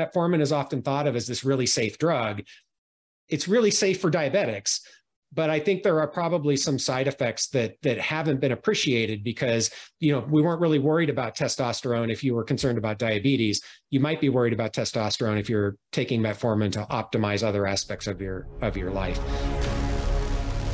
metformin is often thought of as this really safe drug. It's really safe for diabetics, but I think there are probably some side effects that that haven't been appreciated because you know we weren't really worried about testosterone if you were concerned about diabetes. You might be worried about testosterone if you're taking metformin to optimize other aspects of your of your life.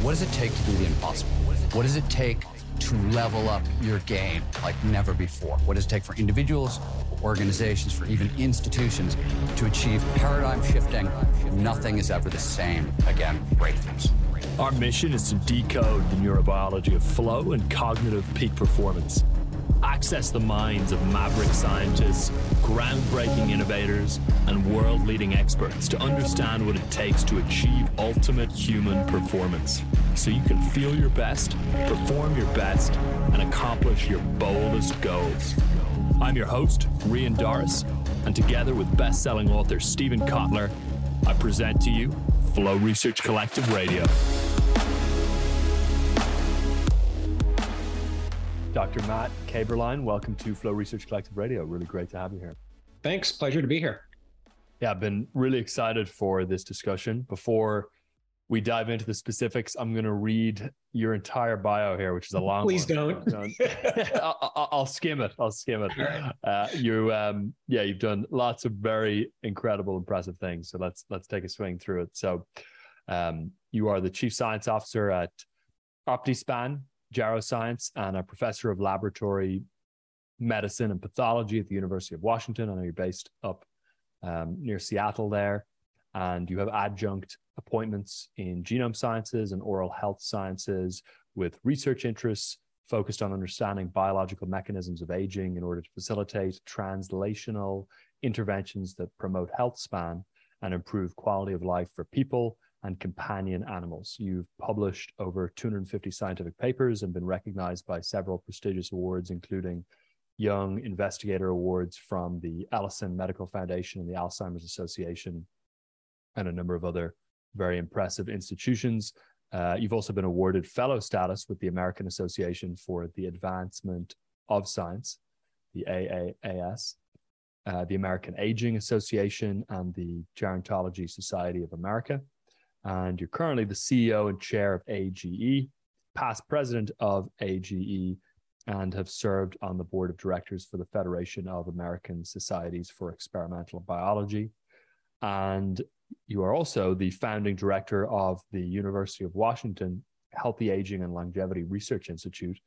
What does it take to do the impossible? What does it take to level up your game like never before? What does it take for individuals, organizations, for even institutions to achieve paradigm shifting? Nothing is ever the same again. Breakthroughs. Our mission is to decode the neurobiology of flow and cognitive peak performance. Access the minds of maverick scientists, groundbreaking innovators, and world leading experts to understand what it takes to achieve ultimate human performance so you can feel your best, perform your best, and accomplish your boldest goals. I'm your host, Rian Doris, and together with best selling author Steven Kotler, I present to you Flow Research Collective Radio. Dr. Matt Kaeberlein, welcome to Flow Research Collective Radio. Really great to have you here. Thanks. Pleasure to be here. Yeah, I've been really excited for this discussion. Before we dive into the specifics, I'm going to read your entire bio here, which is a long. Please one. don't. I'll, I'll, skim it. I'll skim it. Uh, you, um, yeah, you've done lots of very incredible, impressive things. So let's let's take a swing through it. So, um, you are the chief science officer at OptiSpan, geroscience and a professor of laboratory medicine and pathology at the University of Washington. I know you're based up um, near Seattle there, and you have adjunct appointments in genome sciences and oral health sciences with research interests focused on understanding biological mechanisms of aging in order to facilitate translational interventions that promote health span and improve quality of life for people and companion animals. You've published over 250 scientific papers and been recognized by several prestigious awards, including Young Investigator Awards from the Ellison Medical Foundation and the Alzheimer's Association, and a number of other very impressive institutions. Uh, you've also been awarded fellow status with the American Association for the Advancement of Science, the AAAS, uh, the American Aging Association, and the Gerontology Society of America and you're currently the CEO and chair of AGE, past president of AGE, and have served on the board of directors for the Federation of American Societies for Experimental Biology. And you are also the founding director of the University of Washington Healthy Aging and Longevity Research Institute,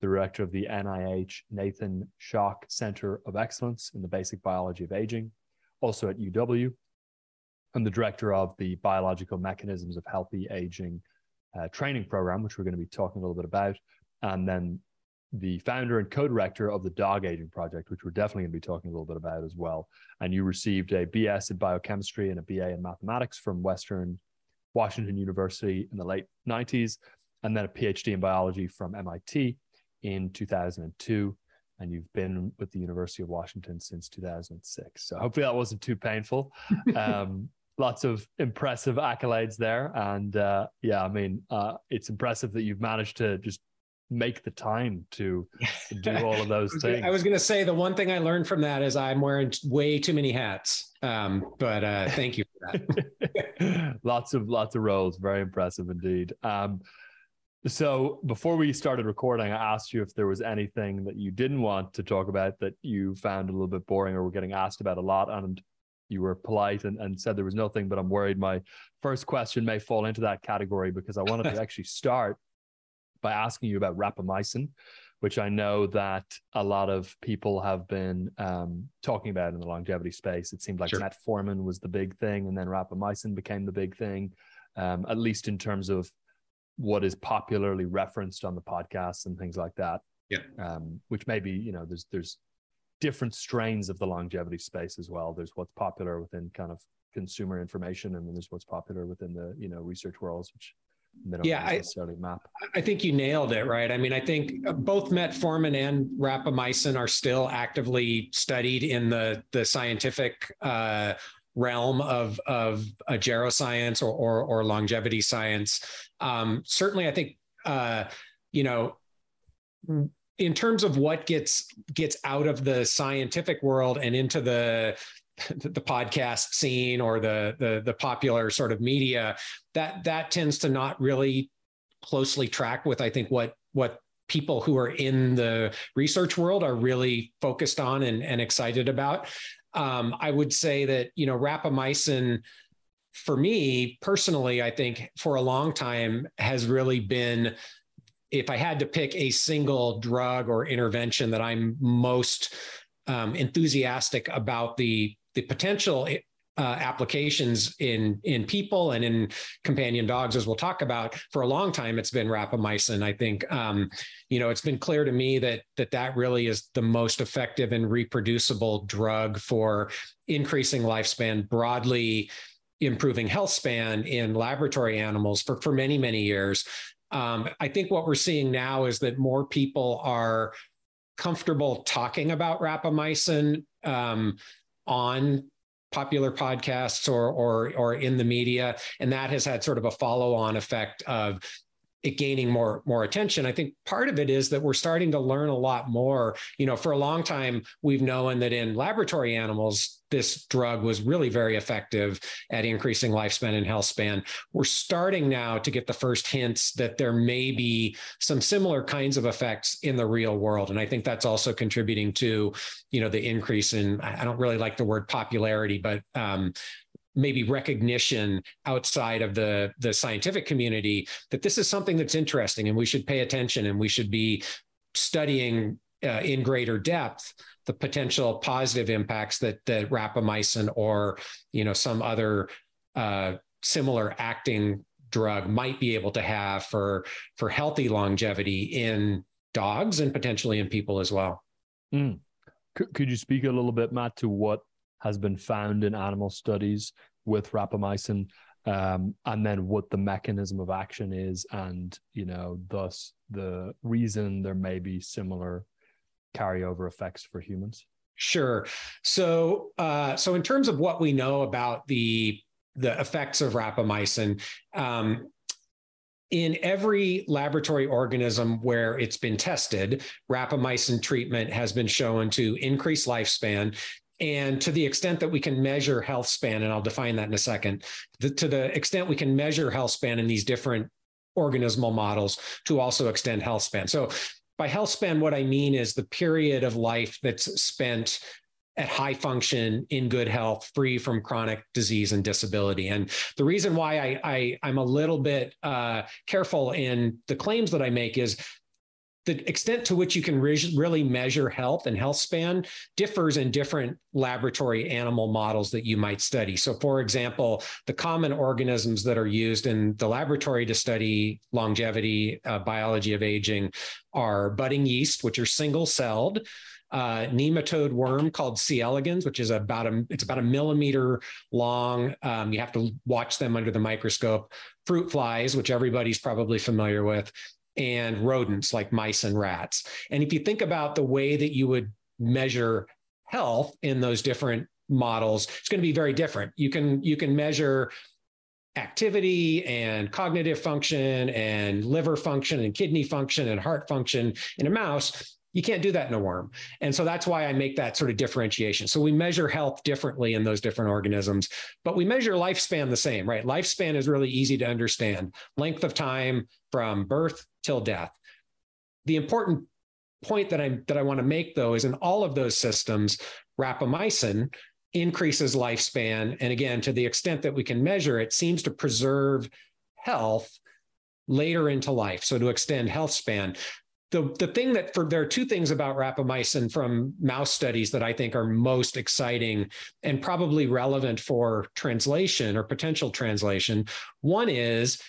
the director of the NIH Nathan Shock Center of Excellence in the Basic Biology of Aging, also at UW, I'm the director of the Biological Mechanisms of Healthy Aging uh, training program, which we're going to be talking a little bit about. And then the founder and co director of the Dog Aging Project, which we're definitely going to be talking a little bit about as well. And you received a BS in biochemistry and a BA in mathematics from Western Washington University in the late 90s, and then a PhD in biology from MIT in 2002 and you've been with the University of Washington since 2006. So hopefully that wasn't too painful. Um, lots of impressive accolades there. And uh, yeah, I mean, uh, it's impressive that you've managed to just make the time to, to do all of those things. I was going to say the one thing I learned from that is I'm wearing way too many hats. Um, but uh, thank you for that. lots of lots of roles. Very impressive indeed. Um, so before we started recording, I asked you if there was anything that you didn't want to talk about that you found a little bit boring or were getting asked about a lot. And you were polite and, and said there was nothing, but I'm worried my first question may fall into that category because I wanted to actually start by asking you about rapamycin, which I know that a lot of people have been um, talking about in the longevity space. It seemed like sure. metformin was the big thing, and then rapamycin became the big thing, um, at least in terms of what is popularly referenced on the podcasts and things like that. Yeah. Um, which maybe you know there's there's different strains of the longevity space as well. There's what's popular within kind of consumer information, and then there's what's popular within the you know research worlds, which yeah, I, map. I think you nailed it, right? I mean, I think both metformin and rapamycin are still actively studied in the the scientific uh, realm of of a geroscience or, or, or longevity science. Um, certainly, I think uh, you know in terms of what gets gets out of the scientific world and into the the podcast scene or the, the the popular sort of media that that tends to not really closely track with I think what what people who are in the research world are really focused on and, and excited about. Um, I would say that you know rapamycin for me personally, I think for a long time has really been if I had to pick a single drug or intervention that I'm most um, enthusiastic about the the potential uh, applications in in people and in companion dogs, as we'll talk about. For a long time, it's been rapamycin. I think um, you know it's been clear to me that that that really is the most effective and reproducible drug for increasing lifespan broadly improving health span in laboratory animals for, for many, many years. Um, I think what we're seeing now is that more people are comfortable talking about rapamycin um, on popular podcasts or or or in the media. And that has had sort of a follow on effect of it gaining more more attention. I think part of it is that we're starting to learn a lot more. You know for a long time we've known that in laboratory animals this drug was really very effective at increasing lifespan and health span. We're starting now to get the first hints that there may be some similar kinds of effects in the real world. And i think that's also contributing to you know the increase in i don't really like the word popularity but um, maybe recognition outside of the the scientific community that this is something that's interesting and we should pay attention and we should be studying uh, in greater depth the potential positive impacts that that rapamycin or you know some other uh, similar acting drug might be able to have for for healthy longevity in dogs and potentially in people as well. Mm. Could, could you speak a little bit, Matt, to what has been found in animal studies with rapamycin um, and then what the mechanism of action is and you know thus the reason there may be similar carryover effects for humans. Sure. So uh, so in terms of what we know about the the effects of rapamycin um, in every laboratory organism where it's been tested, rapamycin treatment has been shown to increase lifespan and to the extent that we can measure health span, and I'll define that in a second, the, to the extent we can measure health span in these different organismal models to also extend health span. So by health span, what I mean is the period of life that's spent at high function in good health free from chronic disease and disability and the reason why I, I am a little bit uh, careful in the claims that i make is the extent to which you can re- really measure health and health span differs in different laboratory animal models that you might study. So, for example, the common organisms that are used in the laboratory to study longevity, uh, biology of aging are budding yeast, which are single celled. Uh, nematode worm called C. elegans, which is about a it's about a millimeter long. Um, you have to watch them under the microscope. Fruit flies, which everybody's probably familiar with, and rodents like mice and rats. And if you think about the way that you would measure health in those different models, it's going to be very different. You can you can measure activity and cognitive function and liver function and kidney function and heart function in a mouse you can't do that in a worm. And so that's why I make that sort of differentiation. So we measure health differently in those different organisms, but we measure lifespan the same, right? Lifespan is really easy to understand length of time from birth till death. The important point that I that I want to make though is in all of those systems, rapamycin increases lifespan. And again, to the extent that we can measure it, seems to preserve health later into life. So to extend health span the the thing that for there are two things about rapamycin from mouse studies that I think are most exciting and probably relevant for translation or potential translation. One is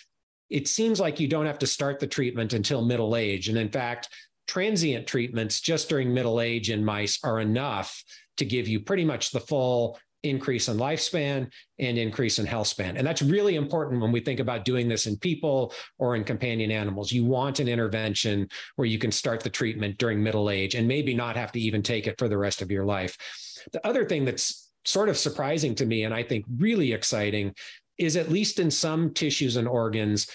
it seems like you don't have to start the treatment until middle age, and in fact, transient treatments just during middle age in mice are enough to give you pretty much the full increase in lifespan and increase in health span. And that's really important when we think about doing this in people or in companion animals. You want an intervention where you can start the treatment during middle age and maybe not have to even take it for the rest of your life. The other thing that's sort of surprising to me and I think really exciting is at least in some tissues and organs,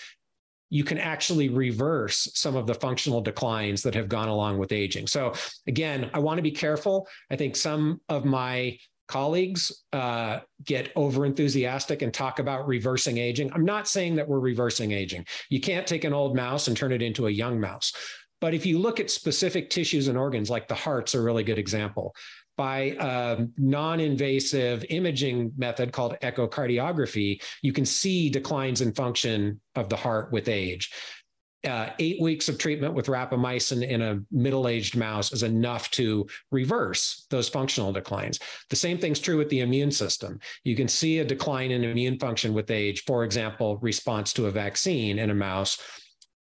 you can actually reverse some of the functional declines that have gone along with aging. So, again, I want to be careful. I think some of my colleagues uh, get over enthusiastic and talk about reversing aging. I'm not saying that we're reversing aging. You can't take an old mouse and turn it into a young mouse. But if you look at specific tissues and organs, like the heart's a really good example, by a non-invasive imaging method called echocardiography, you can see declines in function of the heart with age uh, eight weeks of treatment with rapamycin in a middle-aged mouse is enough to reverse those functional declines. The same thing's true with the immune system. You can see a decline in immune function with age, for example, response to a vaccine in a mouse.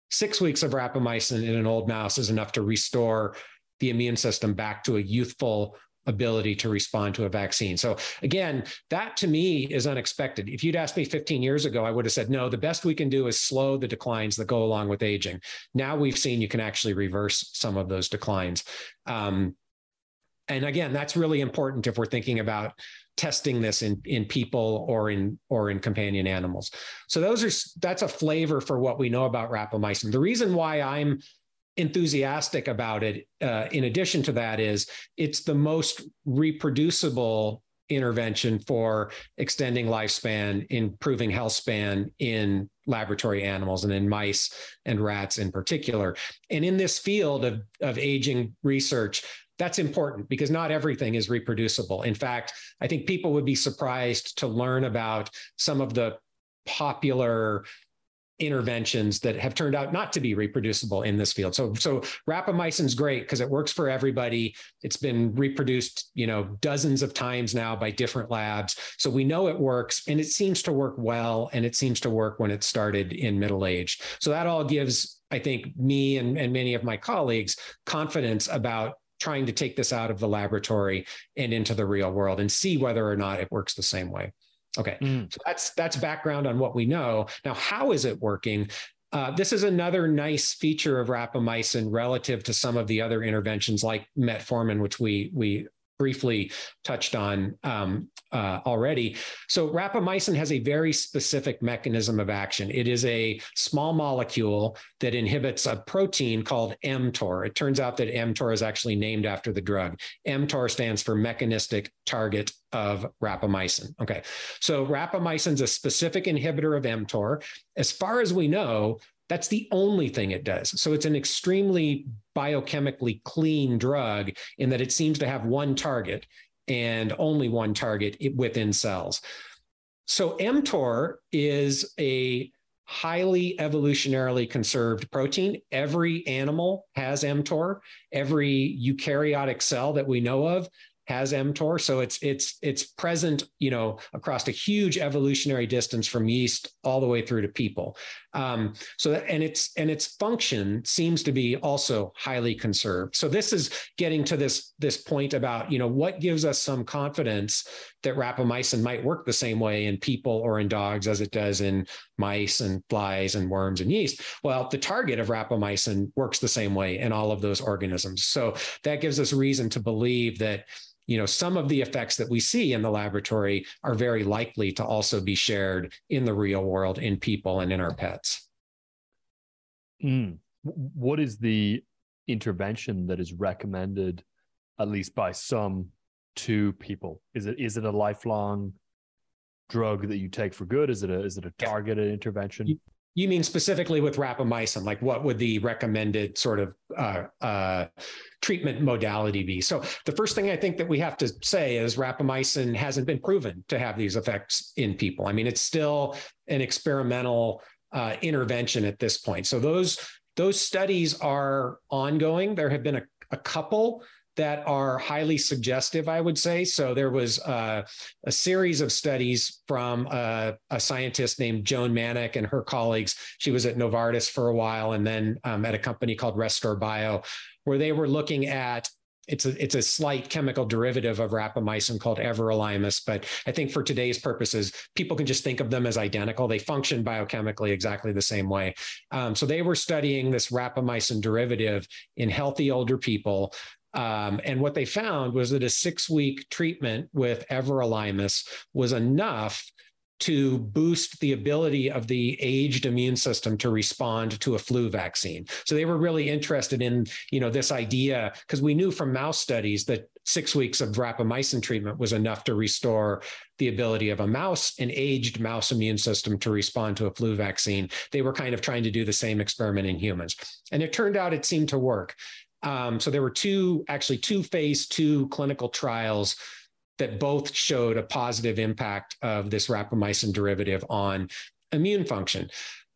Six weeks of rapamycin in an old mouse is enough to restore the immune system back to a youthful ability to respond to a vaccine. So again, that to me is unexpected. If you'd asked me 15 years ago, I would have said, no, the best we can do is slow the declines that go along with aging. Now we've seen you can actually reverse some of those declines. Um, and again, that's really important if we're thinking about testing this in in people or in or in companion animals. So those are that's a flavor for what we know about rapamycin. The reason why I'm enthusiastic about it uh, in addition to that is it's the most reproducible intervention for extending lifespan improving health span in laboratory animals and in mice and rats in particular. And in this field of, of aging research that's important because not everything is reproducible. In fact i think people would be surprised to learn about some of the popular interventions that have turned out not to be reproducible in this field. So, so rapamycin's great because it works for everybody. It's been reproduced, you know, dozens of times now by different labs. So we know it works and it seems to work well. And it seems to work when it started in middle age. So that all gives, I think, me and, and many of my colleagues confidence about trying to take this out of the laboratory and into the real world and see whether or not it works the same way. Okay, mm. so that's that's background on what we know. Now, how is it working? Uh, this is another nice feature of rapamycin relative to some of the other interventions like metformin, which we we briefly touched on um, uh, already. So, rapamycin has a very specific mechanism of action. It is a small molecule that inhibits a protein called mTOR. It turns out that mTOR is actually named after the drug. mTOR stands for mechanistic target of rapamycin. Okay, so rapamycin is a specific inhibitor of mTOR. As far as we know, that's the only thing it does. So it's an extremely biochemically clean drug in that it seems to have one target and only one target within cells. So mTOR is a highly evolutionarily conserved protein. Every animal has mTOR. Every eukaryotic cell that we know of has mTOR. So it's it's it's present, you know, across a huge evolutionary distance from yeast all the way through to people. Um, so that, and its and its function seems to be also highly conserved. So this is getting to this this point about you know what gives us some confidence that rapamycin might work the same way in people or in dogs as it does in mice and flies and worms and yeast. Well, the target of rapamycin works the same way in all of those organisms. So that gives us reason to believe that you know some of the effects that we see in the laboratory are very likely to also be shared in the real world in people and in our pets. Mm. what is the intervention that is recommended at least by some to people? Is it is it a lifelong drug that you take for good? Is it a is it a targeted intervention you mean specifically with rapamycin? Like, what would the recommended sort of uh, uh, treatment modality be? So, the first thing I think that we have to say is rapamycin hasn't been proven to have these effects in people. I mean, it's still an experimental uh, intervention at this point. So, those those studies are ongoing. There have been a, a couple that are highly suggestive, I would say. So there was uh, a series of studies from uh, a scientist named Joan Mannick and her colleagues. She was at Novartis for a while and then um, at a company called resTORbio, where they were looking at it's a it's a slight chemical derivative of rapamycin called everolimus, but I think for today's purposes, people can just think of them as identical. They function biochemically exactly the same way. Um, so they were studying this rapamycin derivative in healthy older people um, and what they found was that a six week treatment with everolimus was enough to boost the ability of the aged immune system to respond to a flu vaccine. So they were really interested in, you know, this idea because we knew from mouse studies that six weeks of rapamycin treatment was enough to restore the ability of a mouse, an aged mouse immune system to respond to a flu vaccine. They were kind of trying to do the same experiment in humans. And it turned out it seemed to work. Um, so there were two, actually two phase two clinical trials that both showed a positive impact of this rapamycin derivative on immune function.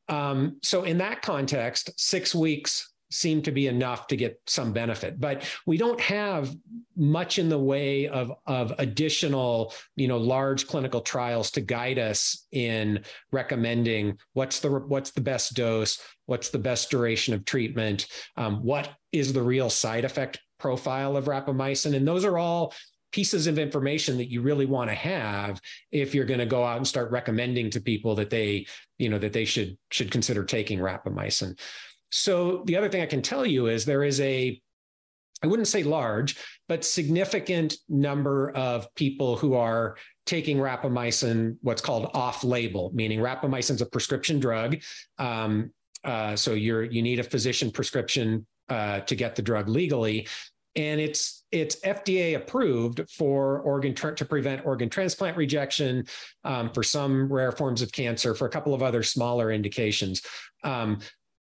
Um, so in that context, six weeks seemed to be enough to get some benefit. But we don't have much in the way of of additional you know large clinical trials to guide us in recommending what's the what's the best dose what's the best duration of treatment um, what is the real side effect profile of rapamycin. And those are all pieces of information that you really want to have if you're going to go out and start recommending to people that they you know that they should should consider taking rapamycin so the other thing i can tell you is there is a i wouldn't say large but significant number of people who are taking rapamycin what's called off label meaning rapamycin is a prescription drug um, uh, so you're you need a physician prescription uh, to get the drug legally and it's it's FDA approved for organ tra- to prevent organ transplant rejection um, for some rare forms of cancer, for a couple of other smaller indications. Um,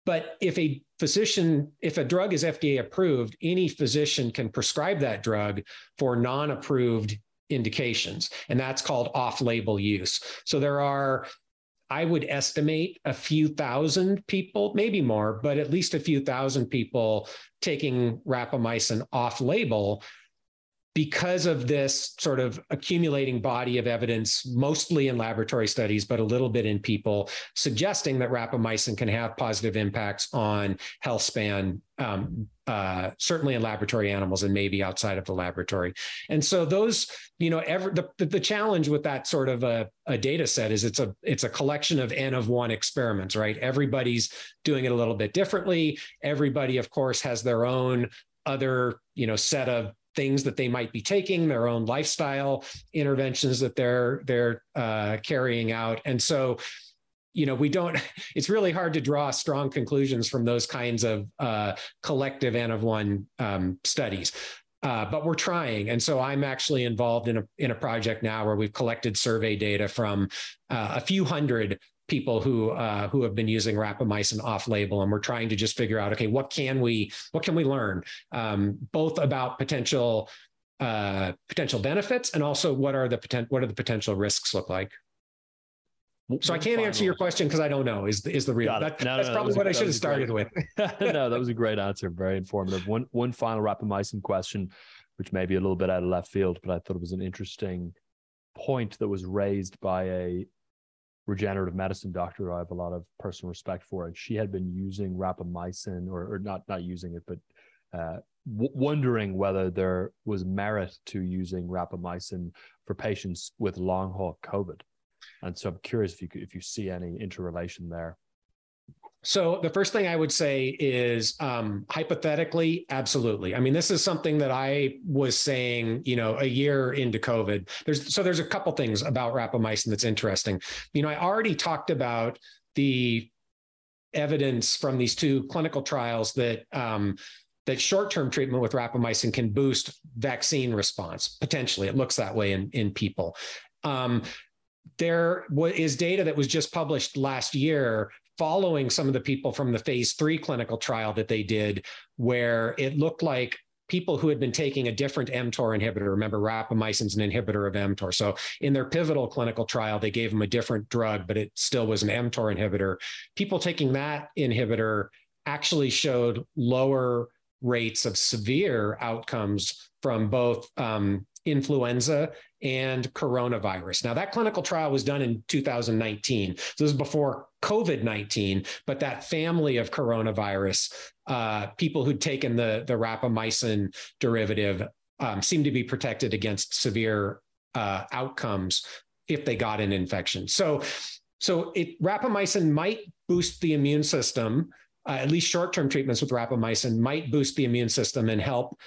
but if a physician, if a drug is FDA approved, any physician can prescribe that drug for non-approved indications, and that's called off-label use. So there are I would estimate a few thousand people, maybe more, but at least a few thousand people taking rapamycin off label because of this sort of accumulating body of evidence, mostly in laboratory studies, but a little bit in people, suggesting that rapamycin can have positive impacts on health span, um, uh, certainly in laboratory animals and maybe outside of the laboratory. And so those, you know, every, the, the challenge with that sort of a, a data set is it's a it's a collection of n of one experiments, right? Everybody's doing it a little bit differently. Everybody, of course, has their own other you know set of things that they might be taking, their own lifestyle interventions that they're they're uh, carrying out, and so you know we don't it's really hard to draw strong conclusions from those kinds of uh, collective n of one um, studies. Uh, but we're trying. And so i'm actually involved in a in a project now where we've collected survey data from uh, a few hundred people who uh, who have been using rapamycin off label and we're trying to just figure out okay what can we what can we learn um, both about potential uh, potential benefits and also what are the potential what are the potential risks look like so I can't answer your question because I don't know. Is is the real? That, no, that's no, probably that what a, I should have started great, with. no, that was a great answer. Very informative. One one final rapamycin question, which may be a little bit out of left field, but I thought it was an interesting point that was raised by a regenerative medicine doctor I have a lot of personal respect for, and she had been using rapamycin, or, or not not using it, but uh, w- wondering whether there was merit to using rapamycin for patients with long haul COVID. And so I'm curious if you could, if you see any interrelation there. So the first thing I would say is um, hypothetically, absolutely. I mean, this is something that I was saying, you know, a year into COVID. There's so there's a couple things about rapamycin that's interesting. You know, I already talked about the evidence from these two clinical trials that um, that short-term treatment with rapamycin can boost vaccine response. Potentially, it looks that way in in people. Um, there is data that was just published last year following some of the people from the phase three clinical trial that they did, where it looked like people who had been taking a different mTOR inhibitor. Remember, rapamycin's an inhibitor of mTOR. So in their pivotal clinical trial, they gave them a different drug, but it still was an mTOR inhibitor. People taking that inhibitor actually showed lower rates of severe outcomes from both um, influenza and coronavirus. Now, that clinical trial was done in 2019. So this is before COVID 19, but that family of coronavirus, uh, people who'd taken the, the rapamycin derivative um, seemed to be protected against severe uh, outcomes if they got an infection. So, so it, rapamycin might boost the immune system. Uh, at least short-term treatments with rapamycin might boost the immune system and help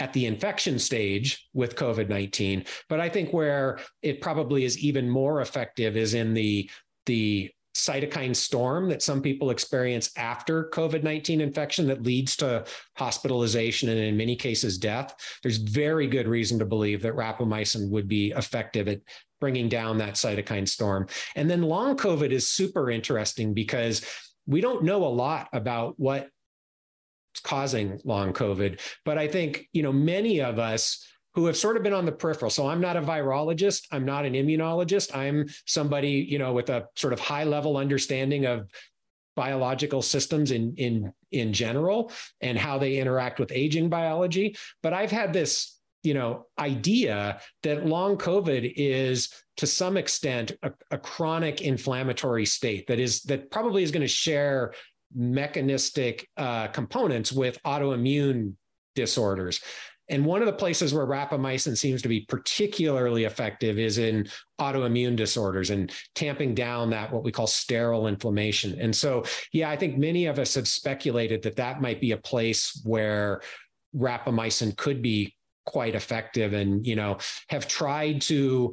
at the infection stage with COVID 19. But I think where it probably is even more effective is in the, the cytokine storm that some people experience after COVID 19 infection that leads to hospitalization and, in many cases, death. There's very good reason to believe that rapamycin would be effective at bringing down that cytokine storm. And then long COVID is super interesting because we don't know a lot about what causing long COVID. But I think, you know, many of us who have sort of been on the peripheral. So I'm not a virologist, I'm not an immunologist. I'm somebody, you know, with a sort of high level understanding of biological systems in in in general and how they interact with aging biology, but I've had this, you know, idea that long covid is to some extent a, a chronic inflammatory state that is that probably is going to share mechanistic uh, components with autoimmune disorders. And one of the places where rapamycin seems to be particularly effective is in autoimmune disorders and tamping down that what we call sterile inflammation. And so, yeah, I think many of us have speculated that that might be a place where rapamycin could be quite effective and you know have tried to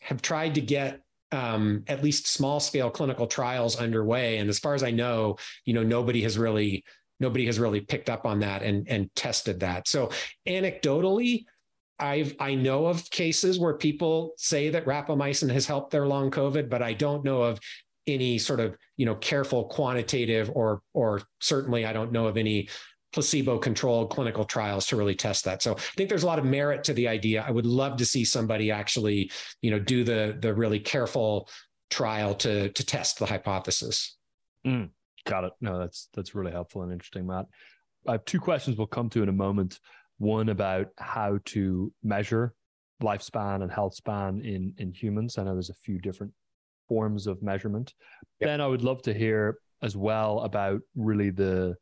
have tried to get um, at least small scale clinical trials underway. And as far as I know, you know, nobody has really nobody has really picked up on that and and tested that. So anecdotally, I've I know of cases where people say that rapamycin has helped their long COVID, but I don't know of any sort of you know careful quantitative or or certainly I don't know of any placebo controlled clinical trials to really test that. So I think there's a lot of merit to the idea. I would love to see somebody actually, you know, do the the really careful trial to to test the hypothesis. Mm, got it. No, that's that's really helpful and interesting, Matt. I have two questions we'll come to in a moment. One about how to measure lifespan and health span in in humans. I know there's a few different forms of measurement. Yep. Then I would love to hear as well about really the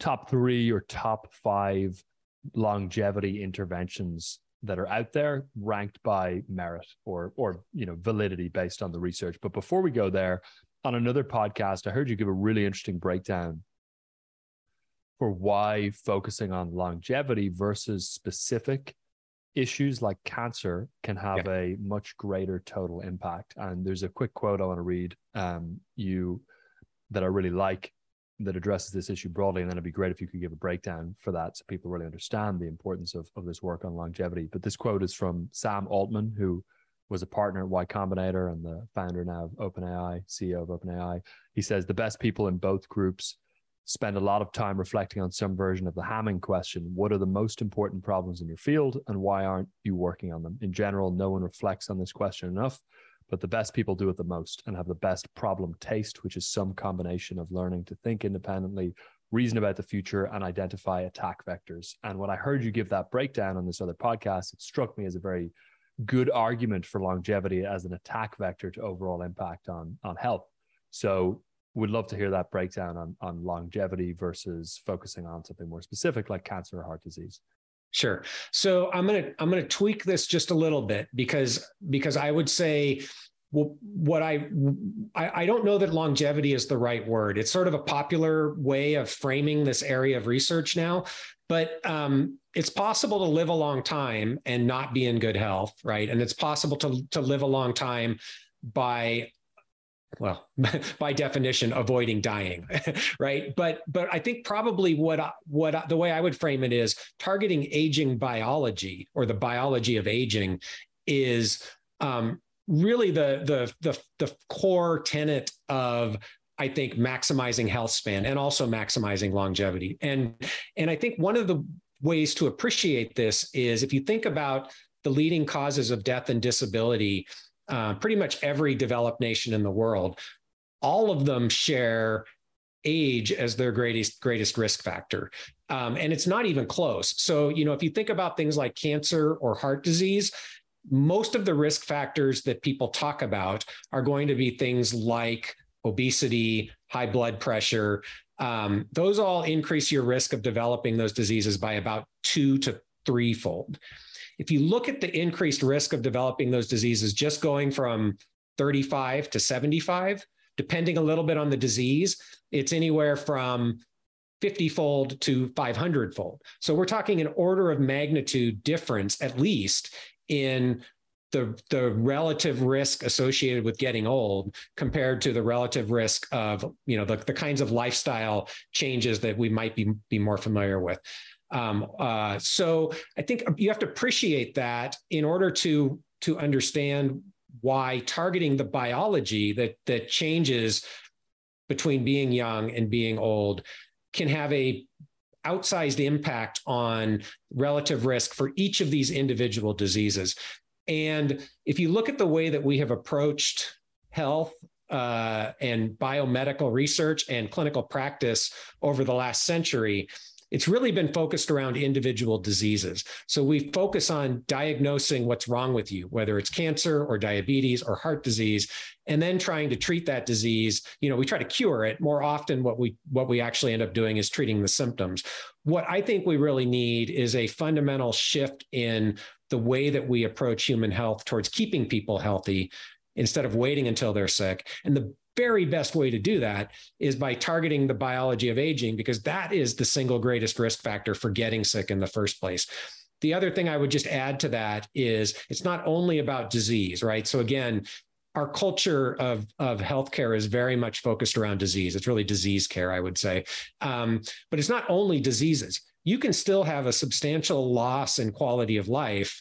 top three or top five longevity interventions that are out there ranked by merit or or you know validity based on the research. But before we go there on another podcast i heard you give a really interesting breakdown for why focusing on longevity versus specific issues like cancer can have yeah. a much greater total impact. And there's a quick quote i want to read um, you that i really like that addresses this issue broadly. And then it'd be great if you could give a breakdown for that so people really understand the importance of, of this work on longevity. But this quote is from Sam Altman, who was a partner at Y Combinator and the founder now of OpenAI, CEO of OpenAI. He says the best people in both groups spend a lot of time reflecting on some version of the Hamming question. What are the most important problems in your field and why aren't you working on them? In general, no one reflects on this question enough but the best people do it the most and have the best problem taste, which is some combination of learning to think independently, reason about the future, and identify attack vectors. And when I heard you give that breakdown on this other podcast, it struck me as a very good argument for longevity as an attack vector to overall impact on, on health. So would love to hear that breakdown on, on longevity versus focusing on something more specific like cancer or heart disease. Sure. So I'm gonna I'm gonna tweak this just a little bit because because I would say what I, I, I don't know that longevity is the right word. It's sort of a popular way of framing this area of research now, but um, it's possible to live a long time and not be in good health, right? And it's possible to to live a long time by well by definition avoiding dying right but but i think probably what what the way i would frame it is targeting aging biology or the biology of aging is um, really the, the the the core tenet of I think maximizing health span and also maximizing longevity. And and I think one of the ways to appreciate this is if you think about the leading causes of death and disability uh, pretty much every developed nation in the world, all of them share age as their greatest greatest risk factor. Um, and it's not even close. So, you know, if you think about things like cancer or heart disease, most of the risk factors that people talk about are going to be things like obesity, high blood pressure. Um, those all increase your risk of developing those diseases by about two to threefold. If you look at the increased risk of developing those diseases just going from 35 to 75, depending a little bit on the disease, it's anywhere from 50 fold to 500 fold. So we're talking an order of magnitude difference, at least, in the, the relative risk associated with getting old compared to the relative risk of you know the, the kinds of lifestyle changes that we might be, be more familiar with um, uh, so i think you have to appreciate that in order to to understand why targeting the biology that that changes between being young and being old can have a outsized impact on relative risk for each of these individual diseases. And if you look at the way that we have approached health uh, and biomedical research and clinical practice over the last century, it's really been focused around individual diseases. So we focus on diagnosing what's wrong with you, whether it's cancer or diabetes or heart disease, and then trying to treat that disease. You know, we try to cure it. More often, what we what we actually end up doing is treating the symptoms. What I think we really need is a fundamental shift in the way that we approach human health towards keeping people healthy instead of waiting until they're sick. And the very best way to do that is by targeting the biology of aging, because that is the single greatest risk factor for getting sick in the first place. The other thing I would just add to that is it's not only about disease, right? So again, our culture of of healthcare is very much focused around disease. It's really disease care, I would say, um, but it's not only diseases. You can still have a substantial loss in quality of life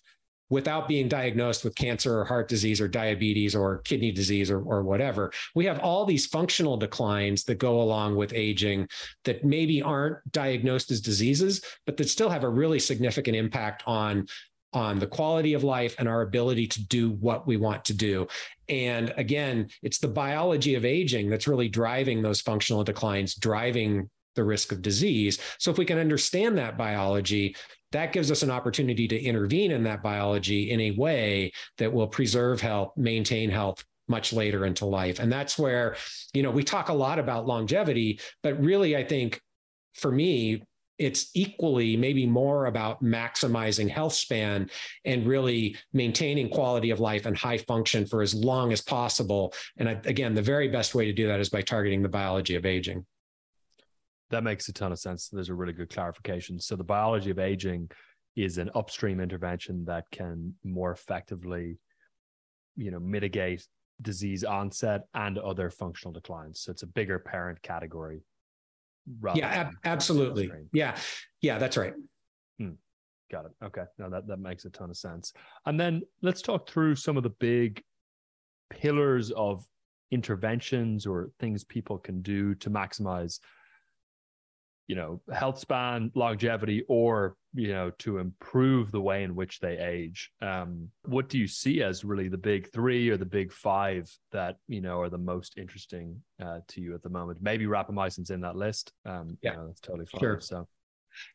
without being diagnosed with cancer or heart disease or diabetes or kidney disease or, or whatever. We have all these functional declines that go along with aging that maybe aren't diagnosed as diseases, but that still have a really significant impact on on the quality of life and our ability to do what we want to do. And again, it's the biology of aging that's really driving those functional declines, driving the risk of disease. So if we can understand that biology, that gives us an opportunity to intervene in that biology in a way that will preserve health, maintain health much later into life. And that's where, you know, we talk a lot about longevity, but really, I think for me, it's equally, maybe more about maximizing health span and really maintaining quality of life and high function for as long as possible. And again, the very best way to do that is by targeting the biology of aging. That makes a ton of sense. There's a really good clarification. So the biology of aging is an upstream intervention that can more effectively, you know, mitigate disease onset and other functional declines. So it's a bigger parent category. Yeah, ab- absolutely. Yeah, yeah, that's right. Hmm. Got it. Okay. No, that that makes a ton of sense. And then let's talk through some of the big pillars of interventions or things people can do to maximize you know health span longevity or you know to improve the way in which they age um, what do you see as really the big three or the big five that you know are the most interesting uh, to you at the moment maybe rapamycin's in that list um, yeah you know, that's totally fine sure. so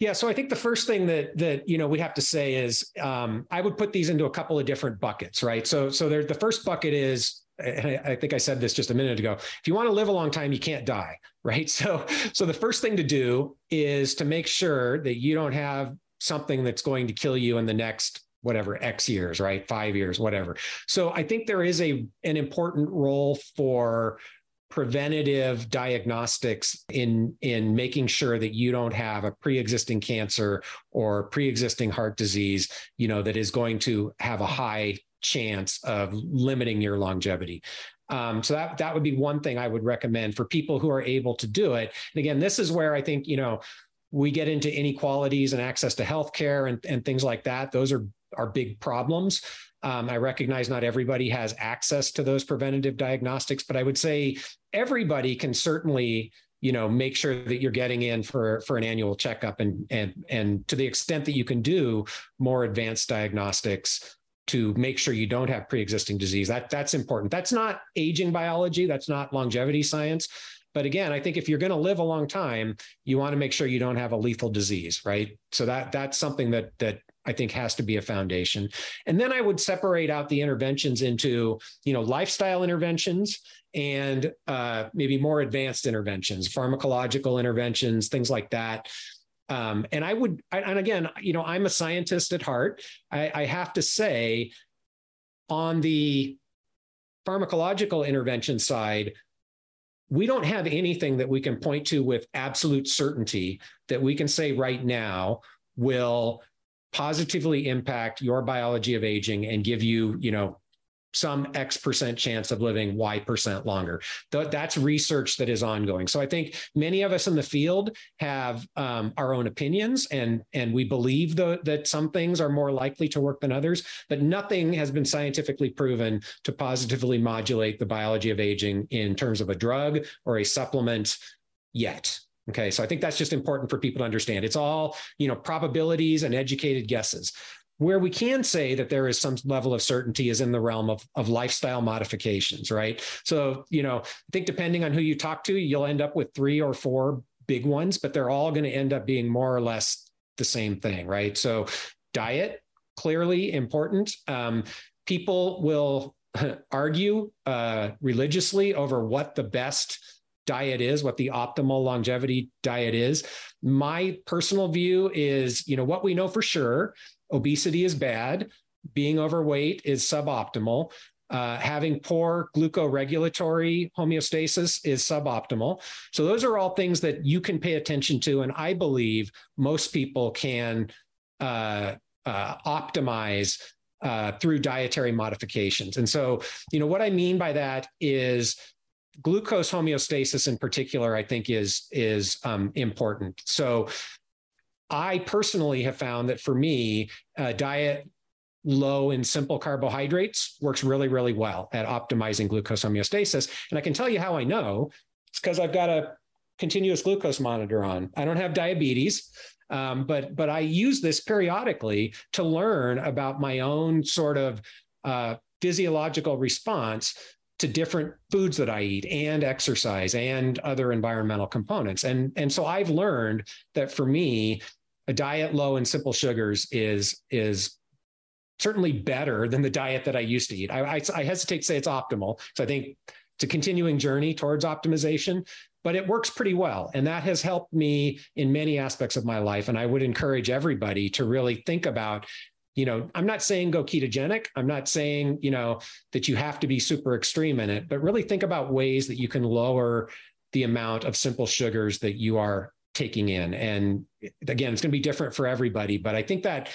yeah, so I think the first thing that that you know we have to say is um, I would put these into a couple of different buckets, right? So so there, the first bucket is I think I said this just a minute ago. If you want to live a long time, you can't die, right? So, so the first thing to do is to make sure that you don't have something that's going to kill you in the next whatever X years, right? Five years, whatever. So, I think there is a an important role for preventative diagnostics in in making sure that you don't have a pre-existing cancer or pre-existing heart disease you know that is going to have a high chance of limiting your longevity. Um, so that that would be one thing I would recommend for people who are able to do it. And again, this is where I think you know we get into inequalities and access to healthcare and, and things like that. Those are are big problems. Um, I recognize not everybody has access to those preventative diagnostics, but I would say everybody can certainly you know make sure that you're getting in for for an annual checkup and and and to the extent that you can do more advanced diagnostics to make sure you don't have pre-existing disease. That that's important. That's not aging biology. That's not longevity science. But again, I think if you're going to live a long time, you want to make sure you don't have a lethal disease, right? So that that's something that that I think has to be a foundation. And then I would separate out the interventions into, you know, lifestyle interventions and uh, maybe more advanced interventions, pharmacological interventions, things like that. Um, and I would, and again, you know, I'm a scientist at heart. I, I have to say, on the pharmacological intervention side, we don't have anything that we can point to with absolute certainty that we can say right now will positively impact your biology of aging and give you, you know, some X percent chance of living Y percent longer. That's research that is ongoing. So I think many of us in the field have um, our own opinions, and and we believe the, that some things are more likely to work than others, but nothing has been scientifically proven to positively modulate the biology of aging in terms of a drug or a supplement yet. Okay, so I think that's just important for people to understand. It's all, you know, probabilities and educated guesses. Where we can say that there is some level of certainty is in the realm of, of lifestyle modifications, right? So, you know, I think depending on who you talk to, you'll end up with three or four big ones, but they're all going to end up being more or less the same thing, right? So, diet, clearly important. Um, people will argue uh, religiously over what the best diet is, what the optimal longevity diet is. My personal view is, you know, what we know for sure obesity is bad, being overweight is suboptimal. Uh, having poor glucoregulatory homeostasis is suboptimal. So, those are all things that you can pay attention to. And I believe most people can uh, uh, optimize uh, through dietary modifications. And so, you know, what I mean by that is glucose homeostasis in particular, I think is, is um, important. So, I personally have found that for me, uh, diet low in simple carbohydrates works really, really well at optimizing glucose homeostasis. And I can tell you how I know it's because I've got a continuous glucose monitor on. I don't have diabetes. Um, but but I use this periodically to learn about my own sort of uh, physiological response to different foods that I eat and exercise and other environmental components. And, and so I've learned that for me, a diet low in simple sugars is is certainly better than the diet that I used to eat. I, I, I hesitate to say it's optimal. So I think it's a continuing journey towards optimization, but it works pretty well. And that has helped me in many aspects of my life. And I would encourage everybody to really think about you know, I'm not saying go ketogenic. I'm not saying, you know, that you have to be super extreme in it, but really think about ways that you can lower the amount of simple sugars that you are taking in. And again, it's going to be different for everybody, but I think that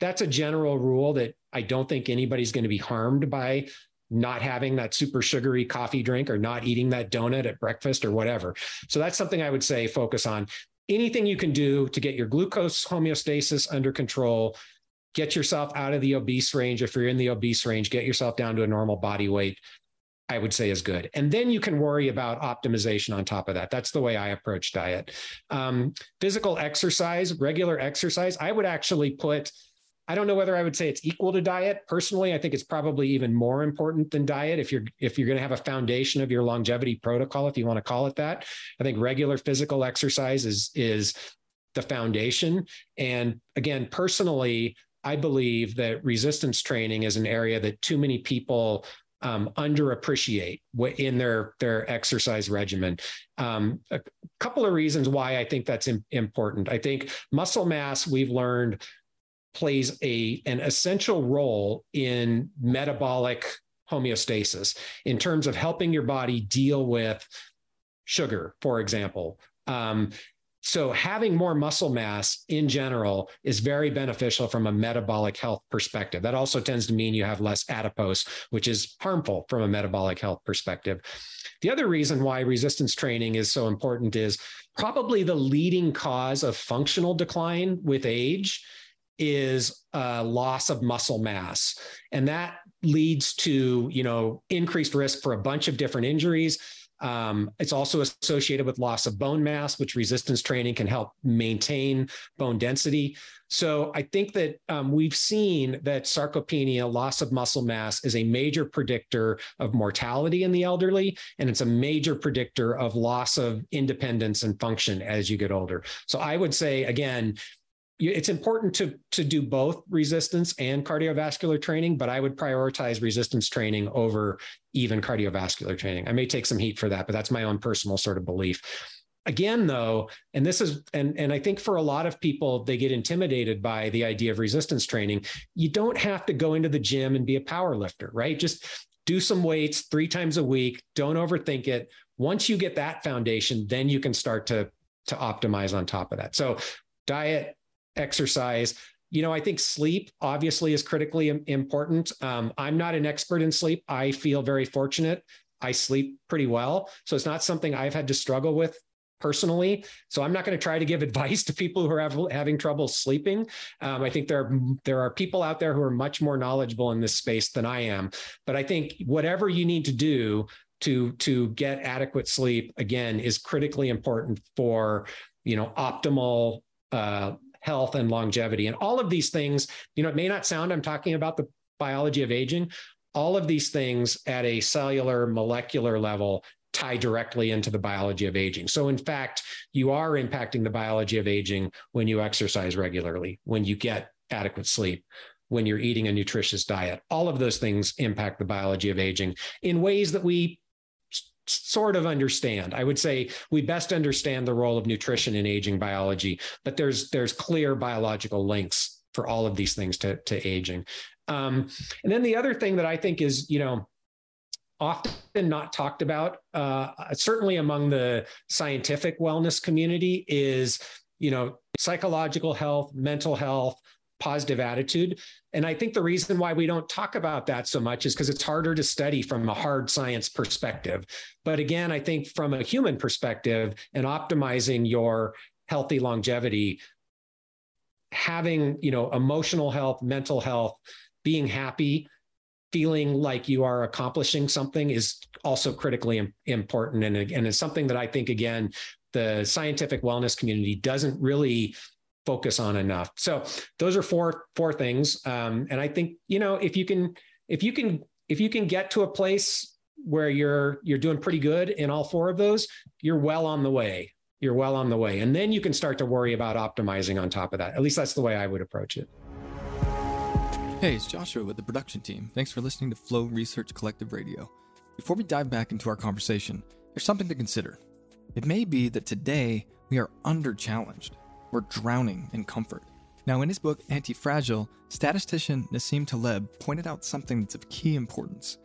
that's a general rule that I don't think anybody's going to be harmed by not having that super sugary coffee drink or not eating that donut at breakfast or whatever. So that's something I would say focus on. Anything you can do to get your glucose homeostasis under control, get yourself out of the obese range. If you're in the obese range, get yourself down to a normal body weight. I would say is good. And then you can worry about optimization on top of that. That's the way I approach diet. Um, physical exercise, regular exercise, I would actually put, I don't know whether I would say it's equal to diet. Personally, I think it's probably even more important than diet if you're if you're going to have a foundation of your longevity protocol, if you want to call it that. I think regular physical exercise is is the foundation. And again, personally, I believe that resistance training is an area that too many people um, underappreciate in their their exercise regimen. Um, a couple of reasons why I think that's important. I think muscle mass we've learned plays a an essential role in metabolic homeostasis in terms of helping your body deal with sugar, for example. Um, so having more muscle mass in general is very beneficial from a metabolic health perspective. That also tends to mean you have less adipose, which is harmful from a metabolic health perspective. The other reason why resistance training is so important is probably the leading cause of functional decline with age is a loss of muscle mass. And that leads to, you know, increased risk for a bunch of different injuries um, it's also associated with loss of bone mass, which resistance training can help maintain bone density. So I think that um, we've seen that sarcopenia, loss of muscle mass, is a major predictor of mortality in the elderly, and it's a major predictor of loss of independence and function as you get older. So I would say, again, it's important to to do both resistance and cardiovascular training, but I would prioritize resistance training over even cardiovascular training. I may take some heat for that, but that's my own personal sort of belief. Again, though, and this is and and I think for a lot of people they get intimidated by the idea of resistance training. You don't have to go into the gym and be a power lifter, right? Just do some weights three times a week. Don't overthink it. Once you get that foundation, then you can start to to optimize on top of that. So diet, exercise. You know, I think sleep obviously is critically important. Um, I'm not an expert in sleep. I feel very fortunate. I sleep pretty well. So it's not something I've had to struggle with personally. So I'm not going to try to give advice to people who are have, having trouble sleeping. Um, I think there are, there are people out there who are much more knowledgeable in this space than I am. But I think whatever you need to do to to get adequate sleep again is critically important for you know optimal uh, health and longevity. And all of these things, you know, it may not sound I'm talking about the biology of aging. All of these things at a cellular molecular level tie directly into the biology of aging. So, in fact, you are impacting the biology of aging when you exercise regularly, when you get adequate sleep, when you're eating a nutritious diet. All of those things impact the biology of aging in ways that we sort of understand. I would say we best understand the role of nutrition in aging biology, but there's there's clear biological links for all of these things to, to aging. Um, and then the other thing that I think is, you know, often not talked about, uh, certainly among the scientific wellness community, is you know psychological health, mental health, positive attitude. And I think the reason why we don't talk about that so much is because it's harder to study from a hard science perspective. But again, I think from a human perspective and optimizing your healthy longevity, having you know emotional health, mental health, being happy, feeling like you are accomplishing something is also critically important and, and it's something that i think again the scientific wellness community doesn't really focus on enough so those are four four things um, and i think you know if you can if you can if you can get to a place where you're you're doing pretty good in all four of those you're well on the way you're well on the way and then you can start to worry about optimizing on top of that at least that's the way i would approach it Hey, it's Joshua with the production team. Thanks for listening to Flow Research Collective Radio. Before we dive back into our conversation, there's something to consider. It may be that today we are under challenged. We're drowning in comfort. Now, in his book Antifragile, statistician Nassim Taleb pointed out something that's of key importance.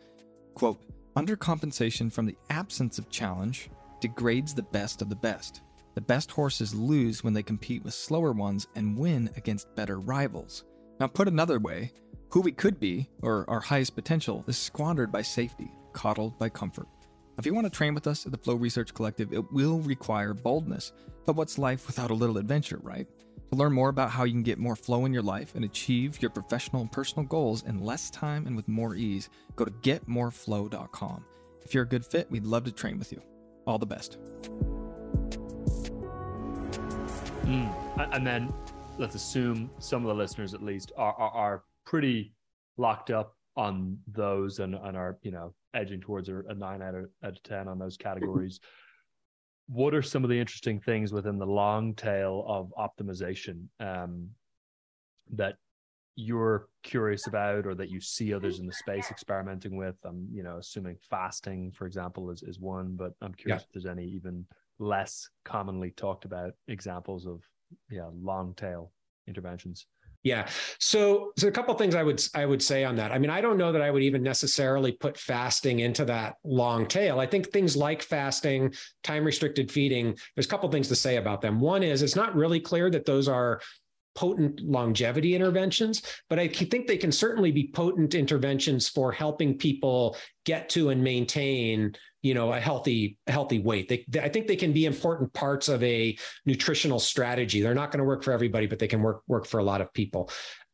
Quote, undercompensation from the absence of challenge degrades the best of the best. The best horses lose when they compete with slower ones and win against better rivals. Now, put another way, who we could be, or our highest potential, is squandered by safety, coddled by comfort. If you want to train with us at the Flow Research Collective, it will require boldness. But what's life without a little adventure, right? To learn more about how you can get more flow in your life and achieve your professional and personal goals in less time and with more ease, go to getmoreflow.com. If you're a good fit, we'd love to train with you. All the best. Mm. And then let's assume some of the listeners at least are, are, are pretty locked up on those and, and are you know edging towards a, a nine out of, out of ten on those categories what are some of the interesting things within the long tail of optimization um, that you're curious about or that you see others in the space experimenting with? I'm you know assuming fasting for example is, is one but i'm curious yeah. if there's any even less commonly talked about examples of yeah long tail interventions yeah. So, so a couple things I would I would say on that. I mean, I don't know that I would even necessarily put fasting into that long tail. I think things like fasting, time restricted feeding, there's a couple things to say about them. One is it's not really clear that those are potent longevity interventions, but I think they can certainly be potent interventions for helping people get to and maintain you know a healthy healthy weight. They, they, i think they can be important parts of a nutritional strategy. They're not going to work for everybody but they can work work for a lot of people.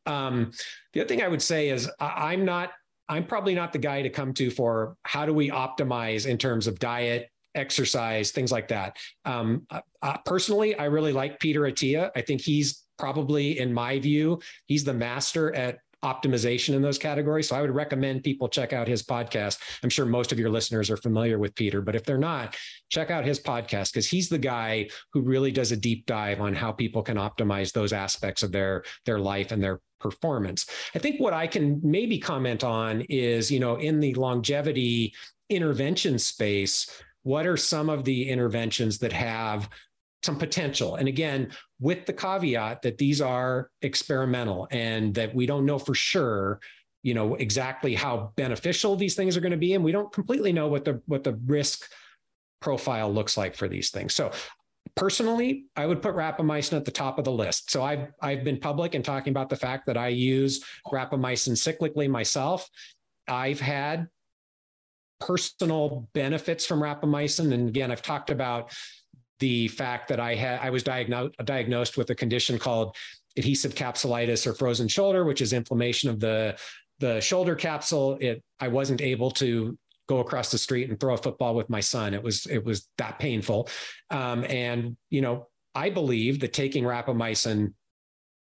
Um, the other thing i would say is I, i'm not i'm probably not the guy to come to for how do we optimize in terms of diet exercise things like that. Um, uh, personally i really like peter attia. I think he's probably in my view he's the master at optimization in those categories. So I would recommend people check out his podcast. I'm sure most of your listeners are familiar with Peter, but if they're not, check out his podcast because he's the guy who really does a deep dive on how people can optimize those aspects of their their life and their performance. I think what I can maybe comment on is, you know, in the longevity intervention space, what are some of the interventions that have some potential. And again, with the caveat that these are experimental and that we don't know for sure you know exactly how beneficial these things are going to be and we don't completely know what the what the risk profile looks like for these things. So personally i would put rapamycin at the top of the list. So i've i've been public and talking about the fact that i use rapamycin cyclically myself. I've had personal benefits from rapamycin. And again i've talked about the fact that i had i was diagnosed diagnosed with a condition called adhesive capsulitis or frozen shoulder which is inflammation of the the shoulder capsule. It i wasn't able to go across the street and throw a football with my son. It was it was that painful. Um, and you know i believe that taking rapamycin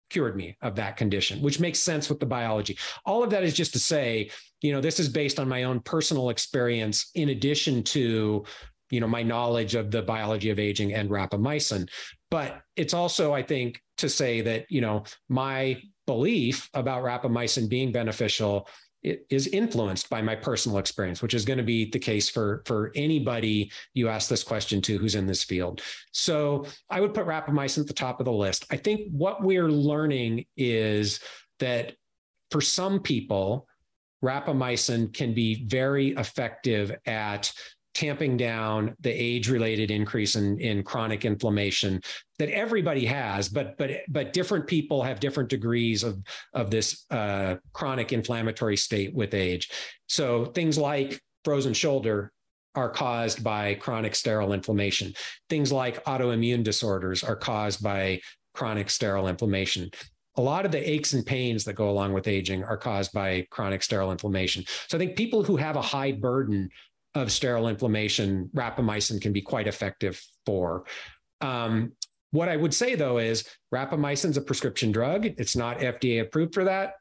cured me of that condition which makes sense with the biology. All of that is just to say you know this is based on my own personal experience in addition to you know my knowledge of the biology of aging and rapamycin but it's also i think to say that you know my belief about rapamycin being beneficial is influenced by my personal experience, which is going to be the case for for anybody you ask this question to who's in this field. So I would put rapamycin at the top of the list. I think what we're learning is that for some people, rapamycin can be very effective at tamping down the age-related increase in, in chronic inflammation that everybody has, but but but different people have different degrees of of this uh, chronic inflammatory state with age. So things like frozen shoulder are caused by chronic sterile inflammation. Things like autoimmune disorders are caused by chronic sterile inflammation. A lot of the aches and pains that go along with aging are caused by chronic sterile inflammation. So I think people who have a high burden of sterile inflammation, rapamycin can be quite effective for. Um, what I would say though is rapamycin is a prescription drug. It's not FDA approved for that.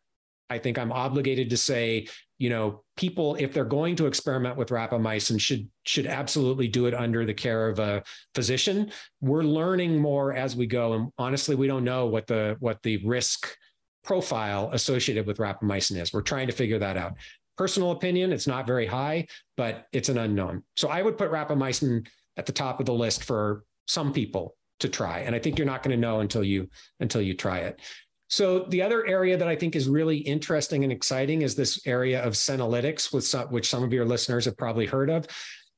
I think I'm obligated to say, you know, people if they're going to experiment with rapamycin should should absolutely do it under the care of a physician. We're learning more as we go, and honestly, we don't know what the what the risk profile associated with rapamycin is. We're trying to figure that out personal opinion, it's not very high, but it's an unknown. So I would put rapamycin at the top of the list for some people to try. And I think you're not going to know until you until you try it. So the other area that I think is really interesting and exciting is this area of senolytics, with some, which some of your listeners have probably heard of.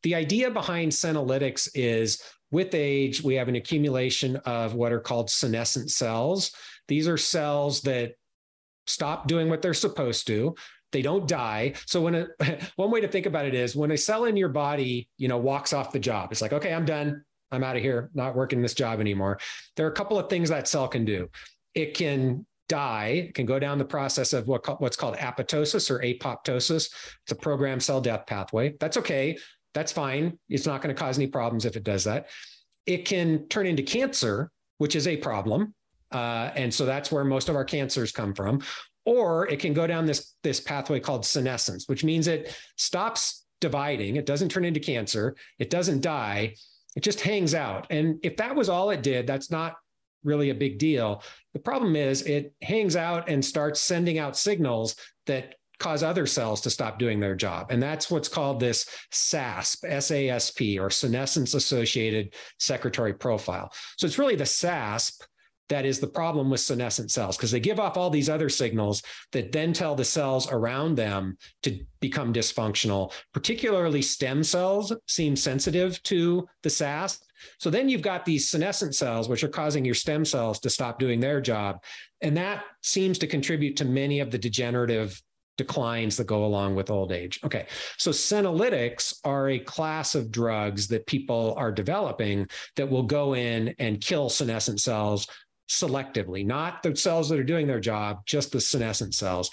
The idea behind senolytics is with age, we have an accumulation of what are called senescent cells. These are cells that stop doing what they're supposed to they don't die. So when a, one way to think about it is when a cell in your body you know walks off the job it's like okay i'm done. I'm out of here. Not working this job anymore. There are a couple of things that cell can do. It can die it can go down the process of what, what's called apoptosis or apoptosis. It's a programmed cell death pathway. That's okay. That's fine. It's not going to cause any problems if it does that. It can turn into cancer which is a problem. Uh, and so that's where most of our cancers come from or it can go down this this pathway called senescence which means it stops dividing it doesn't turn into cancer it doesn't die it just hangs out. And if that was all it did that's not really a big deal. The problem is it hangs out and starts sending out signals that cause other cells to stop doing their job. And that's what's called this SASP SASP or senescence associated secretory profile. So it's really the SASP that is the problem with senescent cells because they give off all these other signals that then tell the cells around them to become dysfunctional. Particularly stem cells seem sensitive to the SASP. So then you've got these senescent cells, which are causing your stem cells to stop doing their job. And that seems to contribute to many of the degenerative declines that go along with old age. Okay, so senolytics are a class of drugs that people are developing that will go in and kill senescent cells selectively, not the cells that are doing their job, just the senescent cells.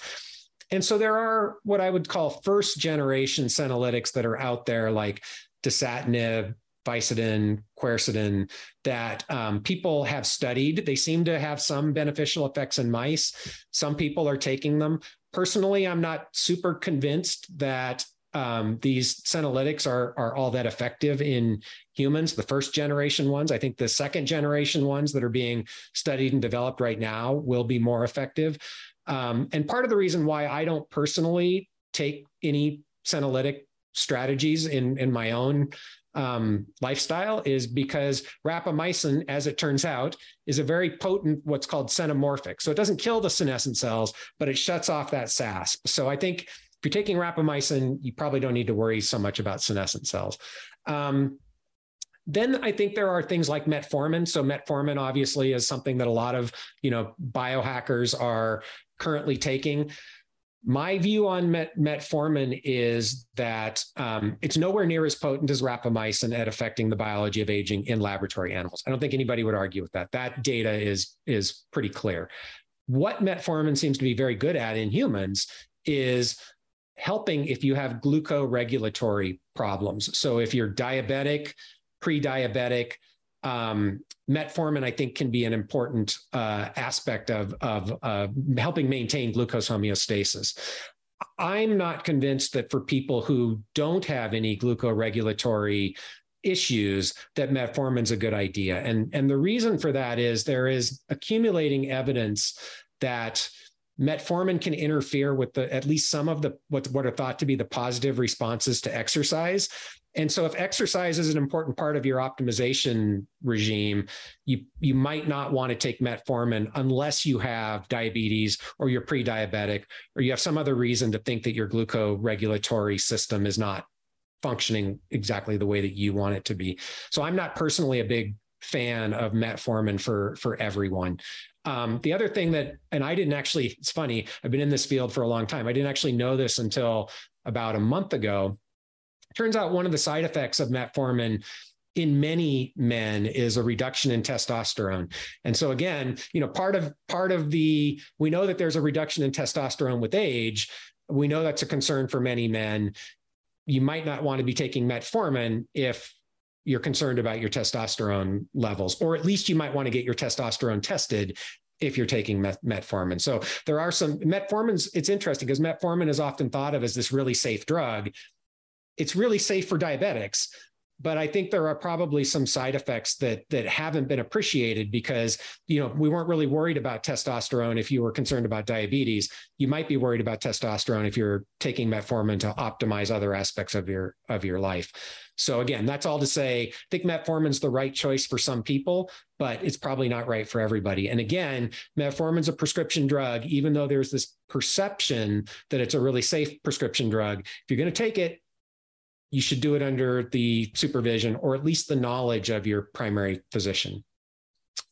And so there are what I would call first generation senolytics that are out there, like dasatinib, fisetin, quercetin, that um, people have studied. They seem to have some beneficial effects in mice. Some people are taking them. Personally, I'm not super convinced that um, these senolytics are are all that effective in humans. The first generation ones, I think the second generation ones that are being studied and developed right now will be more effective. Um, and part of the reason why I don't personally take any senolytic strategies in in my own um, lifestyle is because rapamycin, as it turns out, is a very potent what's called senomorphic. So it doesn't kill the senescent cells, but it shuts off that SASP. So I think if you're taking rapamycin, you probably don't need to worry so much about senescent cells. Um, then I think there are things like metformin. So metformin obviously is something that a lot of you know biohackers are currently taking. My view on met, metformin is that um, it's nowhere near as potent as rapamycin at affecting the biology of aging in laboratory animals. I don't think anybody would argue with that. That data is is pretty clear. What metformin seems to be very good at in humans is helping if you have glucoregulatory problems. So if you're diabetic, pre-diabetic, um, metformin, I think, can be an important uh, aspect of, of uh, helping maintain glucose homeostasis. I'm not convinced that for people who don't have any glucoregulatory issues that metformin's a good idea. And, and the reason for that is there is accumulating evidence that metformin can interfere with the at least some of the what, what are thought to be the positive responses to exercise and so if exercise is an important part of your optimization regime, you you might not want to take metformin unless you have diabetes or you're pre-diabetic or you have some other reason to think that your glucoregulatory system is not functioning exactly the way that you want it to be. So I'm not personally a big fan of metformin for for everyone. Um, the other thing that, and I didn't actually, it's funny, I've been in this field for a long time. I didn't actually know this until about a month ago Turns out one of the side effects of metformin in many men is a reduction in testosterone. And so again, you know, part of part of the we know that there's a reduction in testosterone with age. We know that's a concern for many men. You might not want to be taking metformin if you're concerned about your testosterone levels, or at least you might want to get your testosterone tested if you're taking met- metformin. So there are some metformins. It's interesting because metformin is often thought of as this really safe drug it's really safe for diabetics but I think there are probably some side effects that that haven't been appreciated because you know we weren't really worried about testosterone if you were concerned about diabetes. You might be worried about testosterone if you're taking metformin to optimize other aspects of your of your life. So again, that's all to say. I think metformin's the right choice for some people, but it's probably not right for everybody. And again, metformin's a prescription drug, even though there's this perception that it's a really safe prescription drug. If you're going to take it, you should do it under the supervision or at least the knowledge of your primary physician.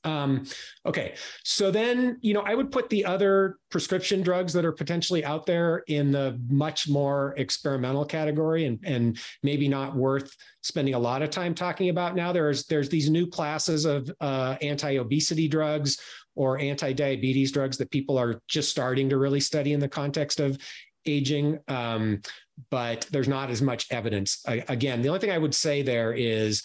Um, okay, so then you know I would put the other prescription drugs that are potentially out there in the much more experimental category, and and maybe not worth spending a lot of time talking about now. There's there's these new classes of uh, anti-obesity drugs or anti-diabetes drugs that people are just starting to really study in the context of aging. Um, but there's not as much evidence. I, again, the only thing I would say there is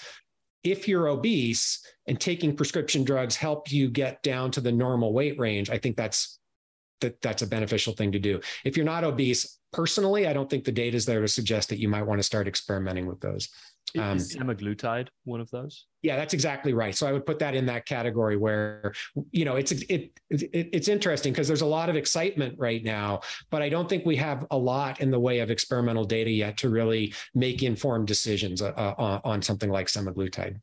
if you're obese and taking prescription drugs help you get down to the normal weight range, I think that's that that's a beneficial thing to do. If you're not obese, personally, I don't think the data is there to suggest that you might want to start experimenting with those. Um, is semaglutide one of those? Yeah, that's exactly right. So I would put that in that category where you know it's it, it it's interesting because there's a lot of excitement right now, but I don't think we have a lot in the way of experimental data yet to really make informed decisions uh, uh, on something like semaglutide.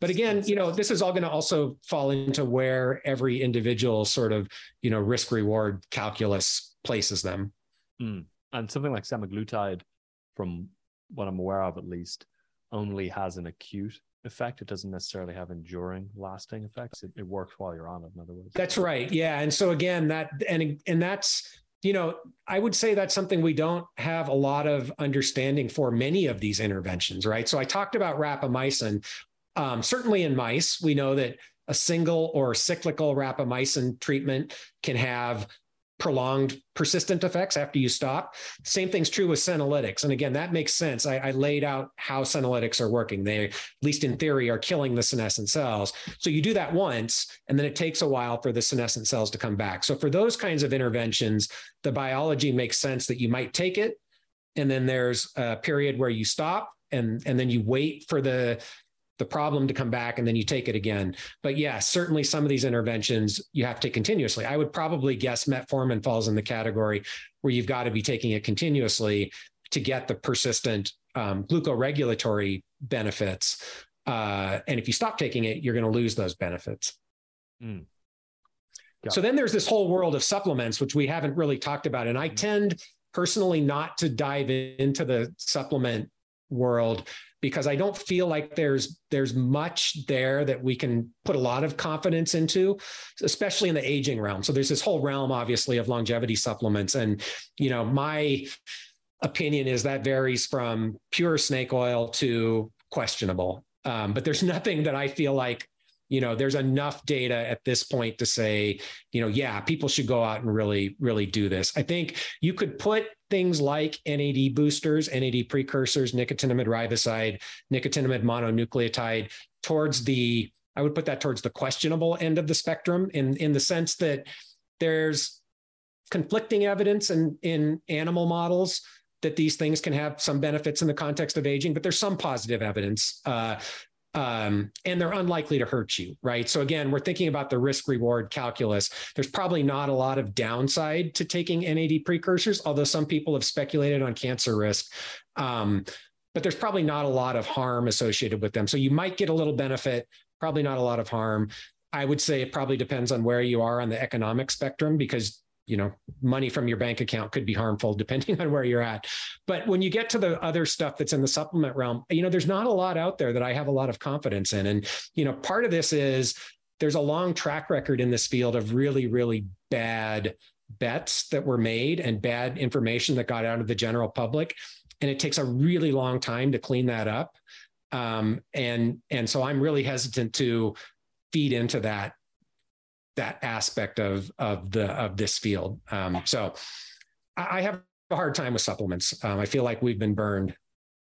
But again, you know, this is all going to also fall into where every individual sort of you know risk reward calculus places them. Mm. And something like semaglutide, from what I'm aware of at least, only has an acute effect. It doesn't necessarily have enduring, lasting effects. It, it works while you're on it. In other words, that's right. Yeah, and so again, that and and that's you know, I would say that's something we don't have a lot of understanding for many of these interventions, right? So I talked about rapamycin. Um, certainly in mice, we know that a single or cyclical rapamycin treatment can have prolonged persistent effects after you stop. Same thing's true with senolytics. And again, that makes sense. I, I, laid out how senolytics are working. They, at least in theory, are killing the senescent cells. So you do that once, and then it takes a while for the senescent cells to come back. So for those kinds of interventions, the biology makes sense that you might take it, and then there's a period where you stop, and, and then you wait for the the problem to come back and then you take it again. But yeah, certainly some of these interventions you have to take continuously. I would probably guess metformin falls in the category where you've got to be taking it continuously to get the persistent um, glucoregulatory benefits. Uh, and if you stop taking it, you're going to lose those benefits. Mm. So then there's this whole world of supplements, which we haven't really talked about. And I mm-hmm. tend personally not to dive into the supplement world because I don't feel like there's there's much there that we can put a lot of confidence into, especially in the aging realm. So there's this whole realm, obviously, of longevity supplements, and you know my opinion is that varies from pure snake oil to questionable. Um, but there's nothing that I feel like you know there's enough data at this point to say you know yeah people should go out and really really do this i think you could put things like nad boosters nad precursors nicotinamide riboside nicotinamide mononucleotide towards the i would put that towards the questionable end of the spectrum in in the sense that there's conflicting evidence in in animal models that these things can have some benefits in the context of aging, but there's some positive evidence. Uh, um, and they're unlikely to hurt you, right? So again, we're thinking about the risk reward calculus. There's probably not a lot of downside to taking NAD precursors, although some people have speculated on cancer risk. Um, but there's probably not a lot of harm associated with them. So you might get a little benefit, probably not a lot of harm. I would say it probably depends on where you are on the economic spectrum because you know money from your bank account could be harmful depending on where you're at. But when you get to the other stuff that's in the supplement realm you know there's not a lot out there that i have a lot of confidence in. And you know part of this is there's a long track record in this field of really really bad bets that were made and bad information that got out of the general public. And it takes a really long time to clean that up. Um, and and so i'm really hesitant to feed into that that aspect of of the of this field. Um, so I, I, have a hard time with supplements. Um, I feel like we've been burned.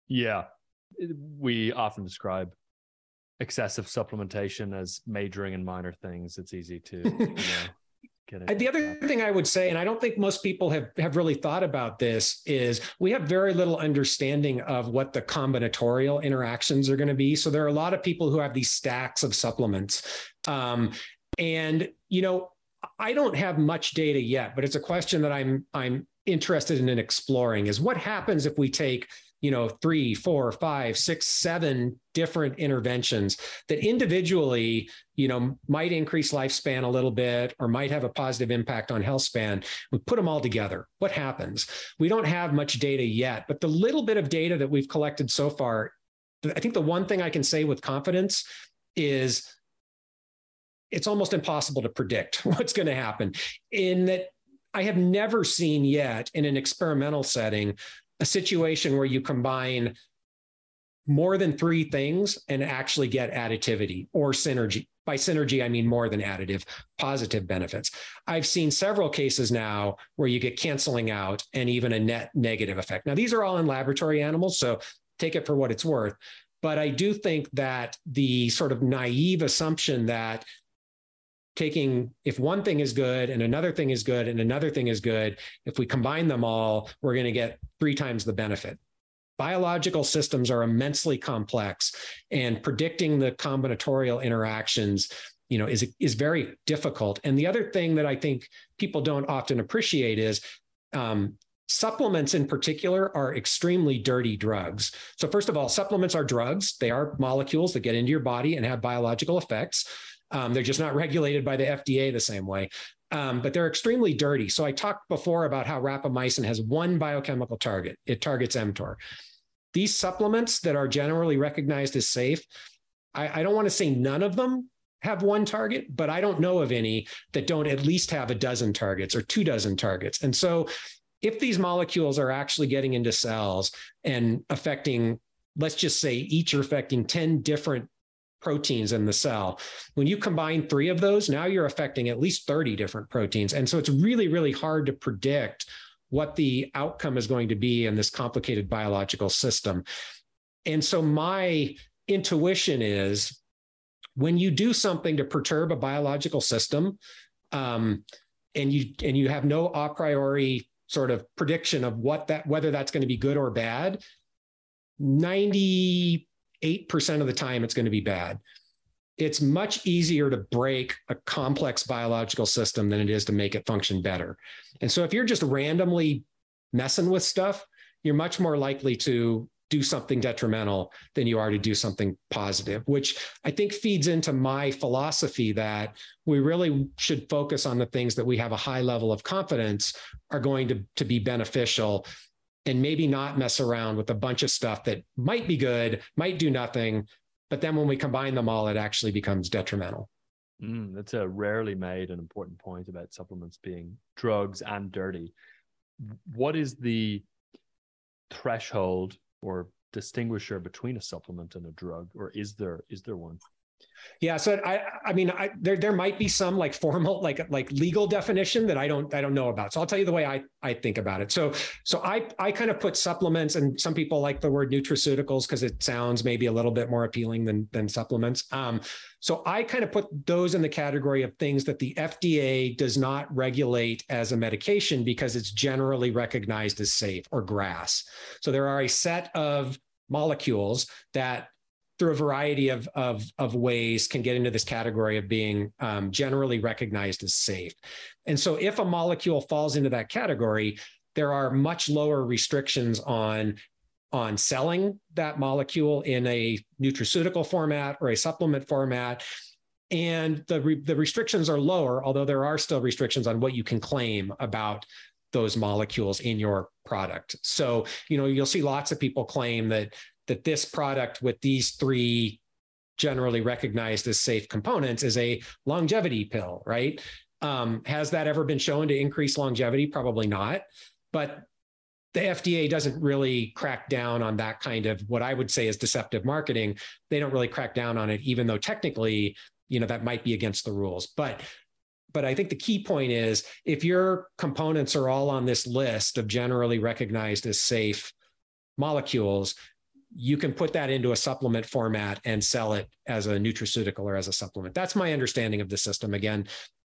Yeah, we often describe excessive supplementation as majoring in minor things. It's easy to you know, the other thing I would say, and I don't think most people have, have really thought about this, is we have very little understanding of what the combinatorial interactions are going to be. So there are a lot of people who have these stacks of supplements. Um, and you know, I don't have much data yet, but it's a question that I'm I'm interested in exploring is what happens if we take you know three four five six seven different interventions that individually you know might increase lifespan a little bit or might have a positive impact on health span. We put them all together. What happens? We don't have much data yet but the little bit of data that we've collected so far i think the one thing i can say with confidence is it's almost impossible to predict what's going to happen. In that, I have never seen yet in an experimental setting a situation where you combine more than three things and actually get additivity or synergy. By synergy, I mean more than additive, positive benefits. I've seen several cases now where you get canceling out and even a net negative effect. Now, these are all in laboratory animals, so take it for what it's worth. But I do think that the sort of naive assumption that taking if one thing is good and another thing is good and another thing is good if we combine them all we're going to get three times the benefit. Biological systems are immensely complex and predicting the combinatorial interactions you know is is very difficult. And the other thing that i think people don't often appreciate is um, supplements in particular are extremely dirty drugs. So first of all supplements are drugs. They are molecules that get into your body and have biological effects um, they're just not regulated by the FDA the same way. Um, but they're extremely dirty. So I talked before about how rapamycin has one biochemical target. It targets mTOR. These supplements that are generally recognized as safe, I, I don't want to say none of them have one target, but I don't know of any that don't at least have a dozen targets or two dozen targets. And so if these molecules are actually getting into cells and affecting, let's just say each are affecting 10 different proteins in the cell. When you combine three of those, now you're affecting at least 30 different proteins. And so it's really, really hard to predict what the outcome is going to be in this complicated biological system. And so my intuition is when you do something to perturb a biological system, um, and you and you have no a priori sort of prediction of what that whether that's going to be good or bad, 90 8% of the time it's going to be bad. It's much easier to break a complex biological system than it is to make it function better. And so if you're just randomly messing with stuff, you're much more likely to do something detrimental than you are to do something positive, which I think feeds into my philosophy that we really should focus on the things that we have a high level of confidence are going to, to be beneficial and maybe not mess around with a bunch of stuff that might be good, might do nothing. But then when we combine them all, it actually becomes detrimental. Mm, that's a rarely made and important point about supplements being drugs and dirty. What is the threshold or distinguisher between a supplement and a drug, or is there is there one? Yeah, so I I mean I there there might be some like formal like like legal definition that I don't I don't know about. So I'll tell you the way I I think about it. So so I I kind of put supplements and some people like the word nutraceuticals because it sounds maybe a little bit more appealing than than supplements. Um so I kind of put those in the category of things that the FDA does not regulate as a medication because it's generally recognized as safe or GRAS. So there are a set of molecules that through a variety of, of, of ways can get into this category of being um, generally recognized as safe. And so if a molecule falls into that category, there are much lower restrictions on on selling that molecule in a nutraceutical format or a supplement format and the re- the restrictions are lower although there are still restrictions on what you can claim about those molecules in your product so you know you'll see lots of people claim that that this product with these three generally recognized as safe components is a longevity pill, right? Um, has that ever been shown to increase longevity? Probably not. But the FDA doesn't really crack down on that kind of what I would say is deceptive marketing. They don't really crack down on it, even though technically, you know, that might be against the rules. But but I think the key point is if your components are all on this list of generally recognized as safe molecules, you can put that into a supplement format and sell it as a nutraceutical or as a supplement. That's my understanding of the system. Again,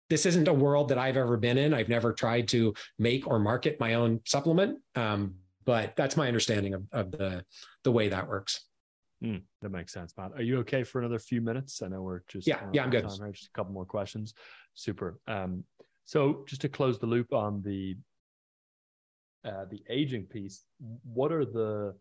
this isn't a world that I've ever been in. I've never tried to make or market my own supplement, um, but that's my understanding of, of, the the way that works. Mm, that makes sense, Matt. Are you okay for another few minutes? I know we're just yeah, yeah, I'm good. Time, right? Just a couple more questions. Super. Um, so just to close the loop on the uh, the aging piece, what are the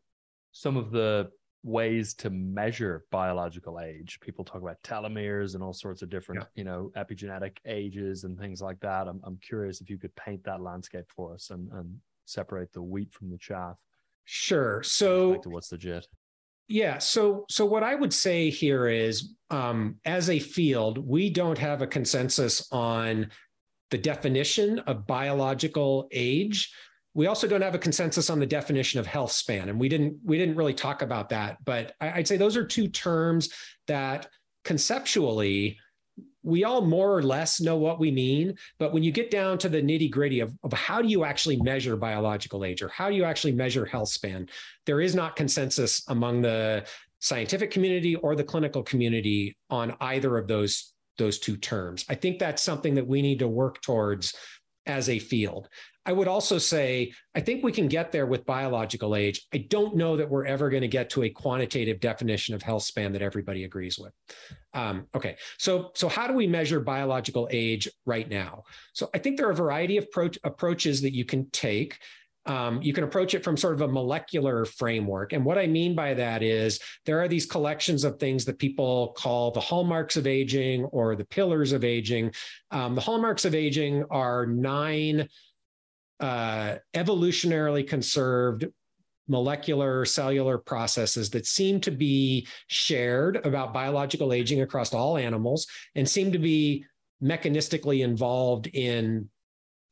some of the ways to measure biological age. People talk about telomeres and all sorts of different, yeah. you know, epigenetic ages and things like that. I'm, I'm curious if you could paint that landscape for us and, and separate the wheat from the chaff. Sure. So what's the legit? Yeah. So, so what I would say here is, um, as a field, we don't have a consensus on the definition of biological age we also don't have a consensus on the definition of health span and we didn't we didn't really talk about that but i'd say those are two terms that conceptually we all more or less know what we mean but when you get down to the nitty gritty of, of how do you actually measure biological age or how do you actually measure health span there is not consensus among the scientific community or the clinical community on either of those those two terms. I think that's something that we need to work towards as a field I would also say, I think we can get there with biological age. I don't know that we're ever going to get to a quantitative definition of health span that everybody agrees with. Um, okay, so so how do we measure biological age right now? So I think there are a variety of pro- approaches that you can take. Um, you can approach it from sort of a molecular framework. And what I mean by that is there are these collections of things that people call the hallmarks of aging or the pillars of aging. Um, the hallmarks of aging are nine uh, evolutionarily conserved molecular cellular processes that seem to be shared about biological aging across all animals and seem to be mechanistically involved in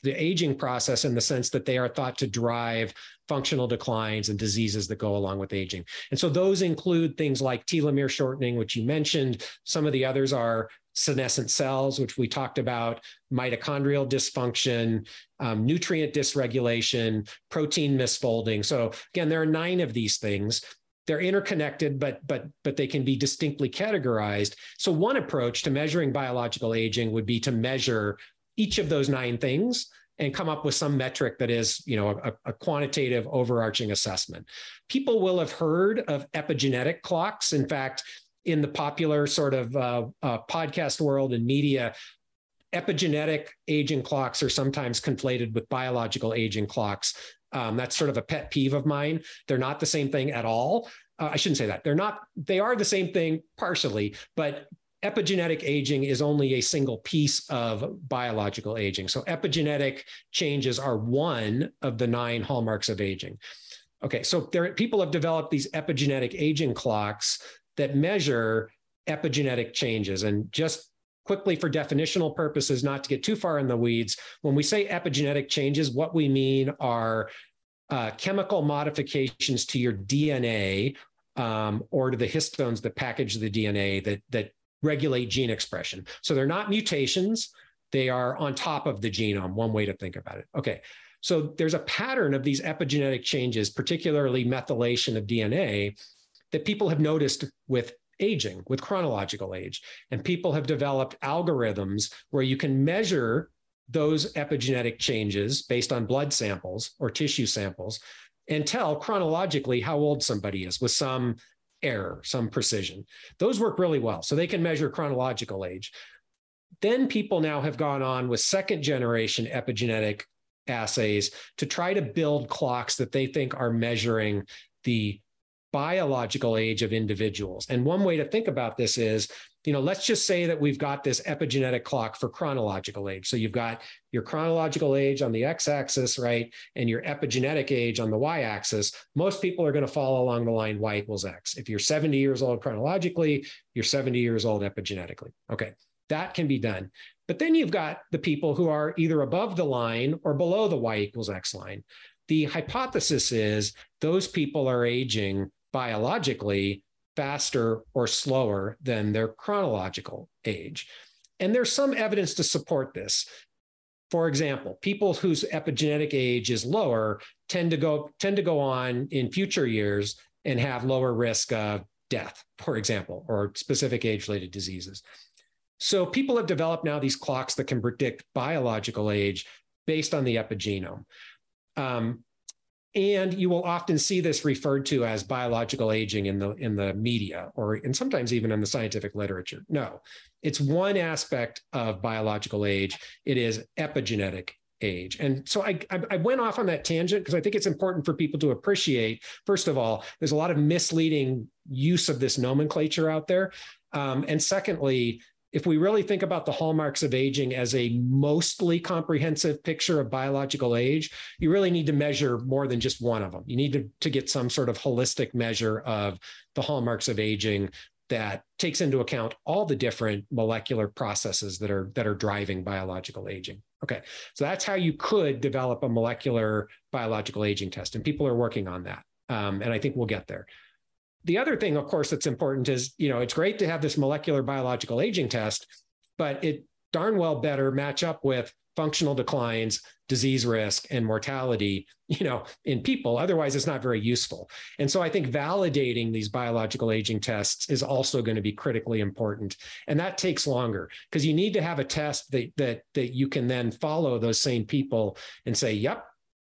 the aging process in the sense that they are thought to drive functional declines and diseases that go along with aging. And so those include things like telomere shortening, which you mentioned. Some of the others are senescent cells, which we talked about, mitochondrial dysfunction, um, nutrient dysregulation, protein misfolding. So again, there are nine of these things. They're interconnected, but but but they can be distinctly categorized. So one approach to measuring biological aging would be to measure each of those nine things and come up with some metric that is, you know, a, a, quantitative overarching assessment. People will have heard of epigenetic clocks. In fact, in the popular sort of uh, uh, podcast world and media, epigenetic aging clocks are sometimes conflated with biological aging clocks. Um, that's sort of a pet peeve of mine. They're not the same thing at all. Uh, I shouldn't say that. They're not, they are the same thing partially, but epigenetic aging is only a single piece of biological aging. So epigenetic changes are one of the nine hallmarks of aging. Okay, so there people have developed these epigenetic aging clocks that measure epigenetic changes. And just quickly for definitional purposes, not to get too far in the weeds, when we say epigenetic changes, what we mean are uh, chemical modifications to your DNA um, or to the histones that package the DNA that that regulate gene expression. So they're not mutations, they are on top of the genome, one way to think about it. Okay. So there's a pattern of these epigenetic changes, particularly methylation of DNA, that people have noticed with aging, with chronological age. And people have developed algorithms where you can measure those epigenetic changes based on blood samples or tissue samples and tell chronologically how old somebody is with some error, some precision. Those work really well. So they can measure chronological age. Then people now have gone on with second generation epigenetic assays to try to build clocks that they think are measuring the biological age of individuals. And one way to think about this is you know, let's just say that we've got this epigenetic clock for chronological age. So you've got your chronological age on the x axis, right? And your epigenetic age on the y axis. Most people are going to fall along the line y equals x. If you're 70 years old chronologically, you're 70 years old epigenetically. Okay, that can be done. But then you've got the people who are either above the line or below the y equals x line. The hypothesis is those people are aging biologically faster or slower than their chronological age. And there's some evidence to support this. For example, people whose epigenetic age is lower tend to go tend to go on in future years and have lower risk of death, for example, or specific age-related diseases. So people have developed now these clocks that can predict biological age based on the epigenome. Um, and you will often see this referred to as biological aging in the in the media or and sometimes even in the scientific literature. No it's one aspect of biological age. It is epigenetic age. And so i i went off on that tangent because i think it's important for people to appreciate first of all there's a lot of misleading use of this nomenclature out there. Um, and secondly if we really think about the hallmarks of aging as a mostly comprehensive picture of biological age, you really need to measure more than just one of them. You need to, to get some sort of holistic measure of the hallmarks of aging that takes into account all the different molecular processes that are that are driving biological aging. Okay, so that's how you could develop a molecular biological aging test, and people are working on that, um, and I think we'll get there the other thing, of course, that's important is, you know, it's great to have this molecular biological aging test, but it darn well better match up with functional declines, disease risk, and mortality, you know, in people. Otherwise, it's not very useful. And so I think validating these biological aging tests is also going to be critically important. And that takes longer because you need to have a test that that that you can then follow those same people and say, yep,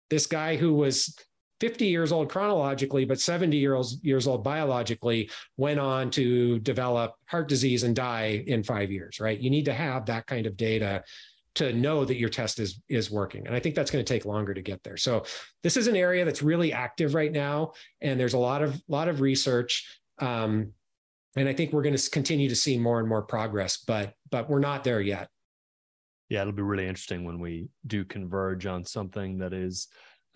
this guy who was 50 years old chronologically, but 70 years, years old biologically, went on to develop heart disease and die in five years, right? You need to have that kind of data to know that your test is is working. And i think that's going to take longer to get there. So this is an area that's really active right now and there's a lot of lot of research um, and i think we're going to continue to see more and more progress but but we're not there yet. Yeah it'll be really interesting when we do converge on something that is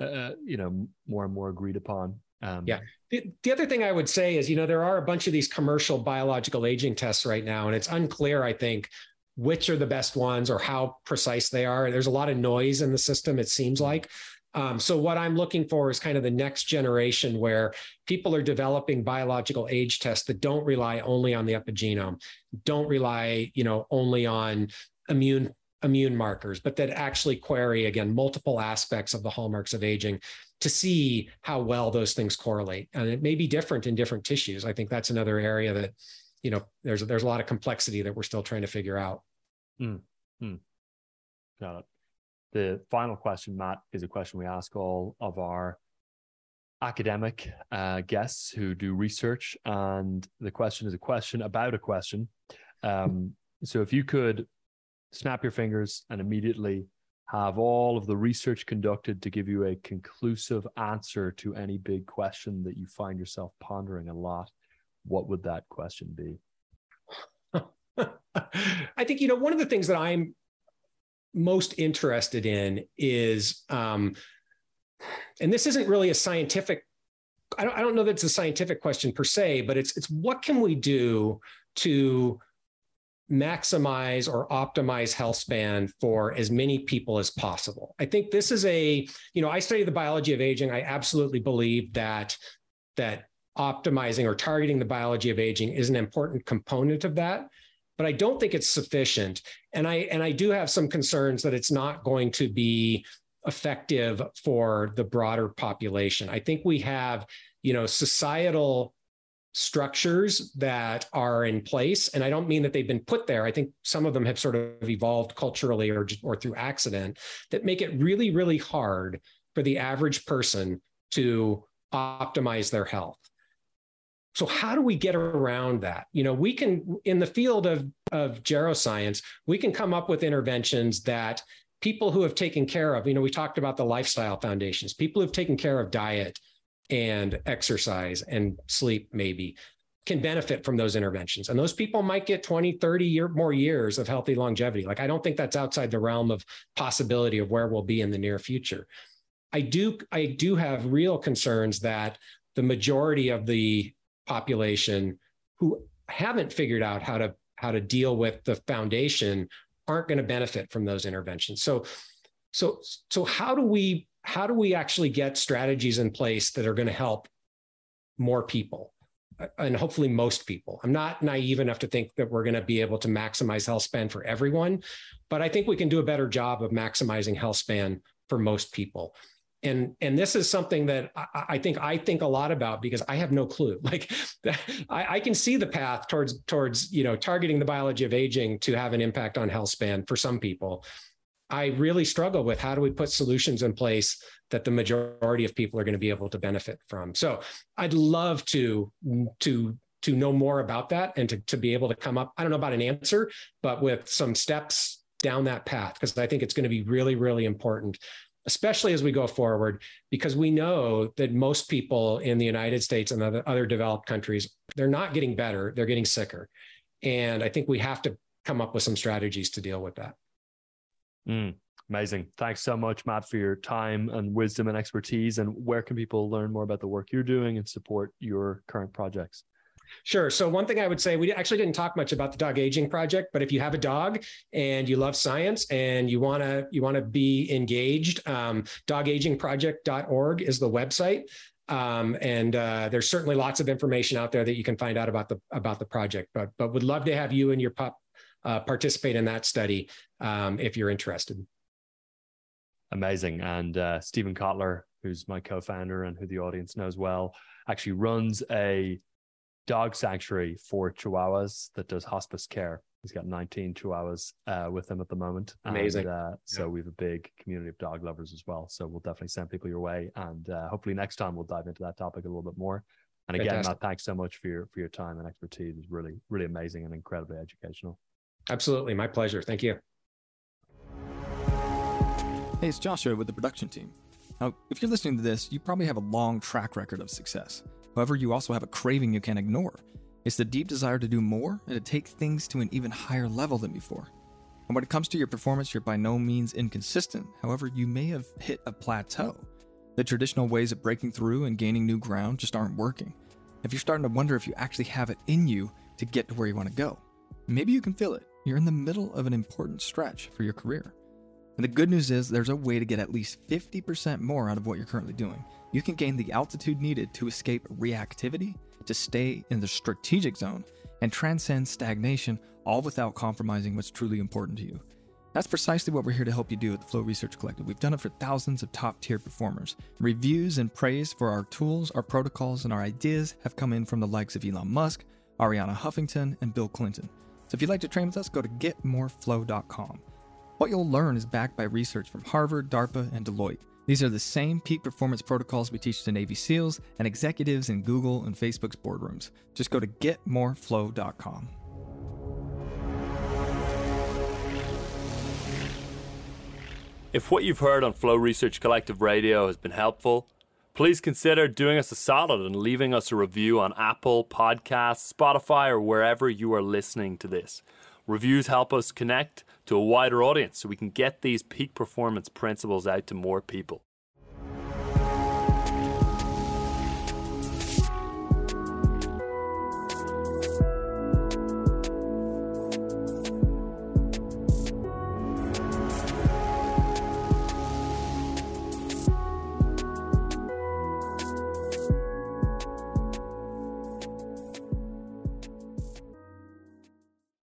uh, you know more and more agreed upon. Um, yeah. The, the other thing i would say is you know there are a bunch of these commercial biological aging tests right now and it's unclear i think which are the best ones or how precise they are. There's a lot of noise in the system it seems mm-hmm. like. Um, so what I'm looking for is kind of the next generation where people are developing biological age tests that don't rely only on the epigenome, don't rely, you know, only on immune immune markers, but that actually query again multiple aspects of the hallmarks of aging to see how well those things correlate. And it may be different in different tissues. I think that's another area that, you know, there's there's a lot of complexity that we're still trying to figure out. Mm, mm. Got it. The final question, Matt, is a question we ask all of our academic uh, guests who do research, and the question is a question about a question. Um, so, if you could snap your fingers and immediately have all of the research conducted to give you a conclusive answer to any big question that you find yourself pondering a lot, what would that question be? I think, you know, one of the things that I'm most interested in is, um, and this isn't really a scientific, I don't, I don't know that it's a scientific question per se, but it's, it's what can we do to maximize or optimize health span for as many people as possible. I think this is a, you know, I study the biology of aging. I absolutely believe that that optimizing or targeting the biology of aging is an important component of that but I don't think it's sufficient. And I and I do have some concerns that it's not going to be effective for the broader population. I think we have, you know, societal structures that are in place. And i don't mean that they've been put there. I think some of them have sort of evolved culturally or or through accident that make it really really hard for the average person to optimize their health. So how do we get around that? You know we can in the field of of geroscience we can come up with interventions that people who have taken care of you know we talked about the lifestyle foundations people who've taken care of diet and exercise and sleep maybe can benefit from those interventions. And those people might get 20 30 year, more years of healthy longevity. Like i don't think that's outside the realm of possibility of where we'll be in the near future. I do i do have real concerns that the majority of the population who haven't figured out how to how to deal with the foundation aren't going to benefit from those interventions. So so so how do we how do we actually get strategies in place that are going to help more people uh, and hopefully most people. I'm not naive enough to think that we're going to be able to maximize health span for everyone, but I think we can do a better job of maximizing health span for most people. And and this is something that I, I think I think a lot about because I have no clue. Like I, I can see the path towards towards you know targeting the biology of aging to have an impact on health span for some people. I really struggle with how do we put solutions in place that the majority of people are going to be able to benefit from. So I'd love to to to know more about that and to, to be able to come up, I don't know about an answer, but with some steps down that path, because I think it's going to be really, really important, especially as we go forward, because we know that most people in the United States and other, other developed countries, they're not getting better, they're getting sicker. And I think we have to come up with some strategies to deal with that. Mm, amazing. Thanks so much, Matt, for your time and wisdom and expertise. And where can people learn more about the work you're doing and support your current projects? Sure. So one thing I would say, we actually didn't talk much about the dog aging project, but if you have a dog and you love science and you want to you want to be engaged, um, dogagingproject.org is the website. Um, and uh, there's certainly lots of information out there that you can find out about the about the project. But but would love to have you and your pup uh, participate in that study um, if you're interested. Amazing. And uh, Steven Kotler, who's my co founder and who the audience knows well, actually runs a dog sanctuary for Chihuahuas that does hospice care. He's got 19 Chihuahuas uh, with him at the moment. Amazing. And, uh, so we have a big community of dog lovers as well. So we'll definitely send people your way. And uh, hopefully next time we'll dive into that topic a little bit more. And again, Fantastic. Matt, thanks so much for your for your time and expertise. It's really, really amazing and incredibly educational. Absolutely. My pleasure. Thank you. Hey, it's Joshua with the production team. Now, if you're listening to this, you probably have a long track record of success. However, you also have a craving you can't ignore. It's the deep desire to do more and to take things to an even higher level than before. And when it comes to your performance, you're by no means inconsistent. However, you may have hit a plateau. The traditional ways of breaking through and gaining new ground just aren't working. If you're starting to wonder if you actually have it in you to get to where you want to go, maybe you can feel it you're in the middle of an important stretch for your career. And the good news is there's a way to get at least 50% more out of what you're currently doing. You can gain the altitude needed to escape reactivity, to stay in the strategic zone, and transcend stagnation, all without compromising what's truly important to you. That's precisely what we're here to help you do at the Flow Research Collective. We've done it for thousands of top tier performers. Reviews and praise for our tools, our protocols, and our ideas have come in from the likes of Elon Musk, Arianna Huffington, and Bill Clinton. So if you'd like to train with us, go to getmoreflow.com. What you'll learn is backed by research from Harvard, DARPA, and Deloitte. These are the same peak performance protocols we teach to Navy SEALs and executives in Google and Facebook's boardrooms. Just go to getmoreflow.com. If what you've heard on Flow Research Collective Radio has been helpful, please consider doing us a solid and leaving us a review on Apple Podcasts, Spotify, or wherever you are listening to this. Reviews help us connect to a wider audience so we can get these peak performance principles out to more people.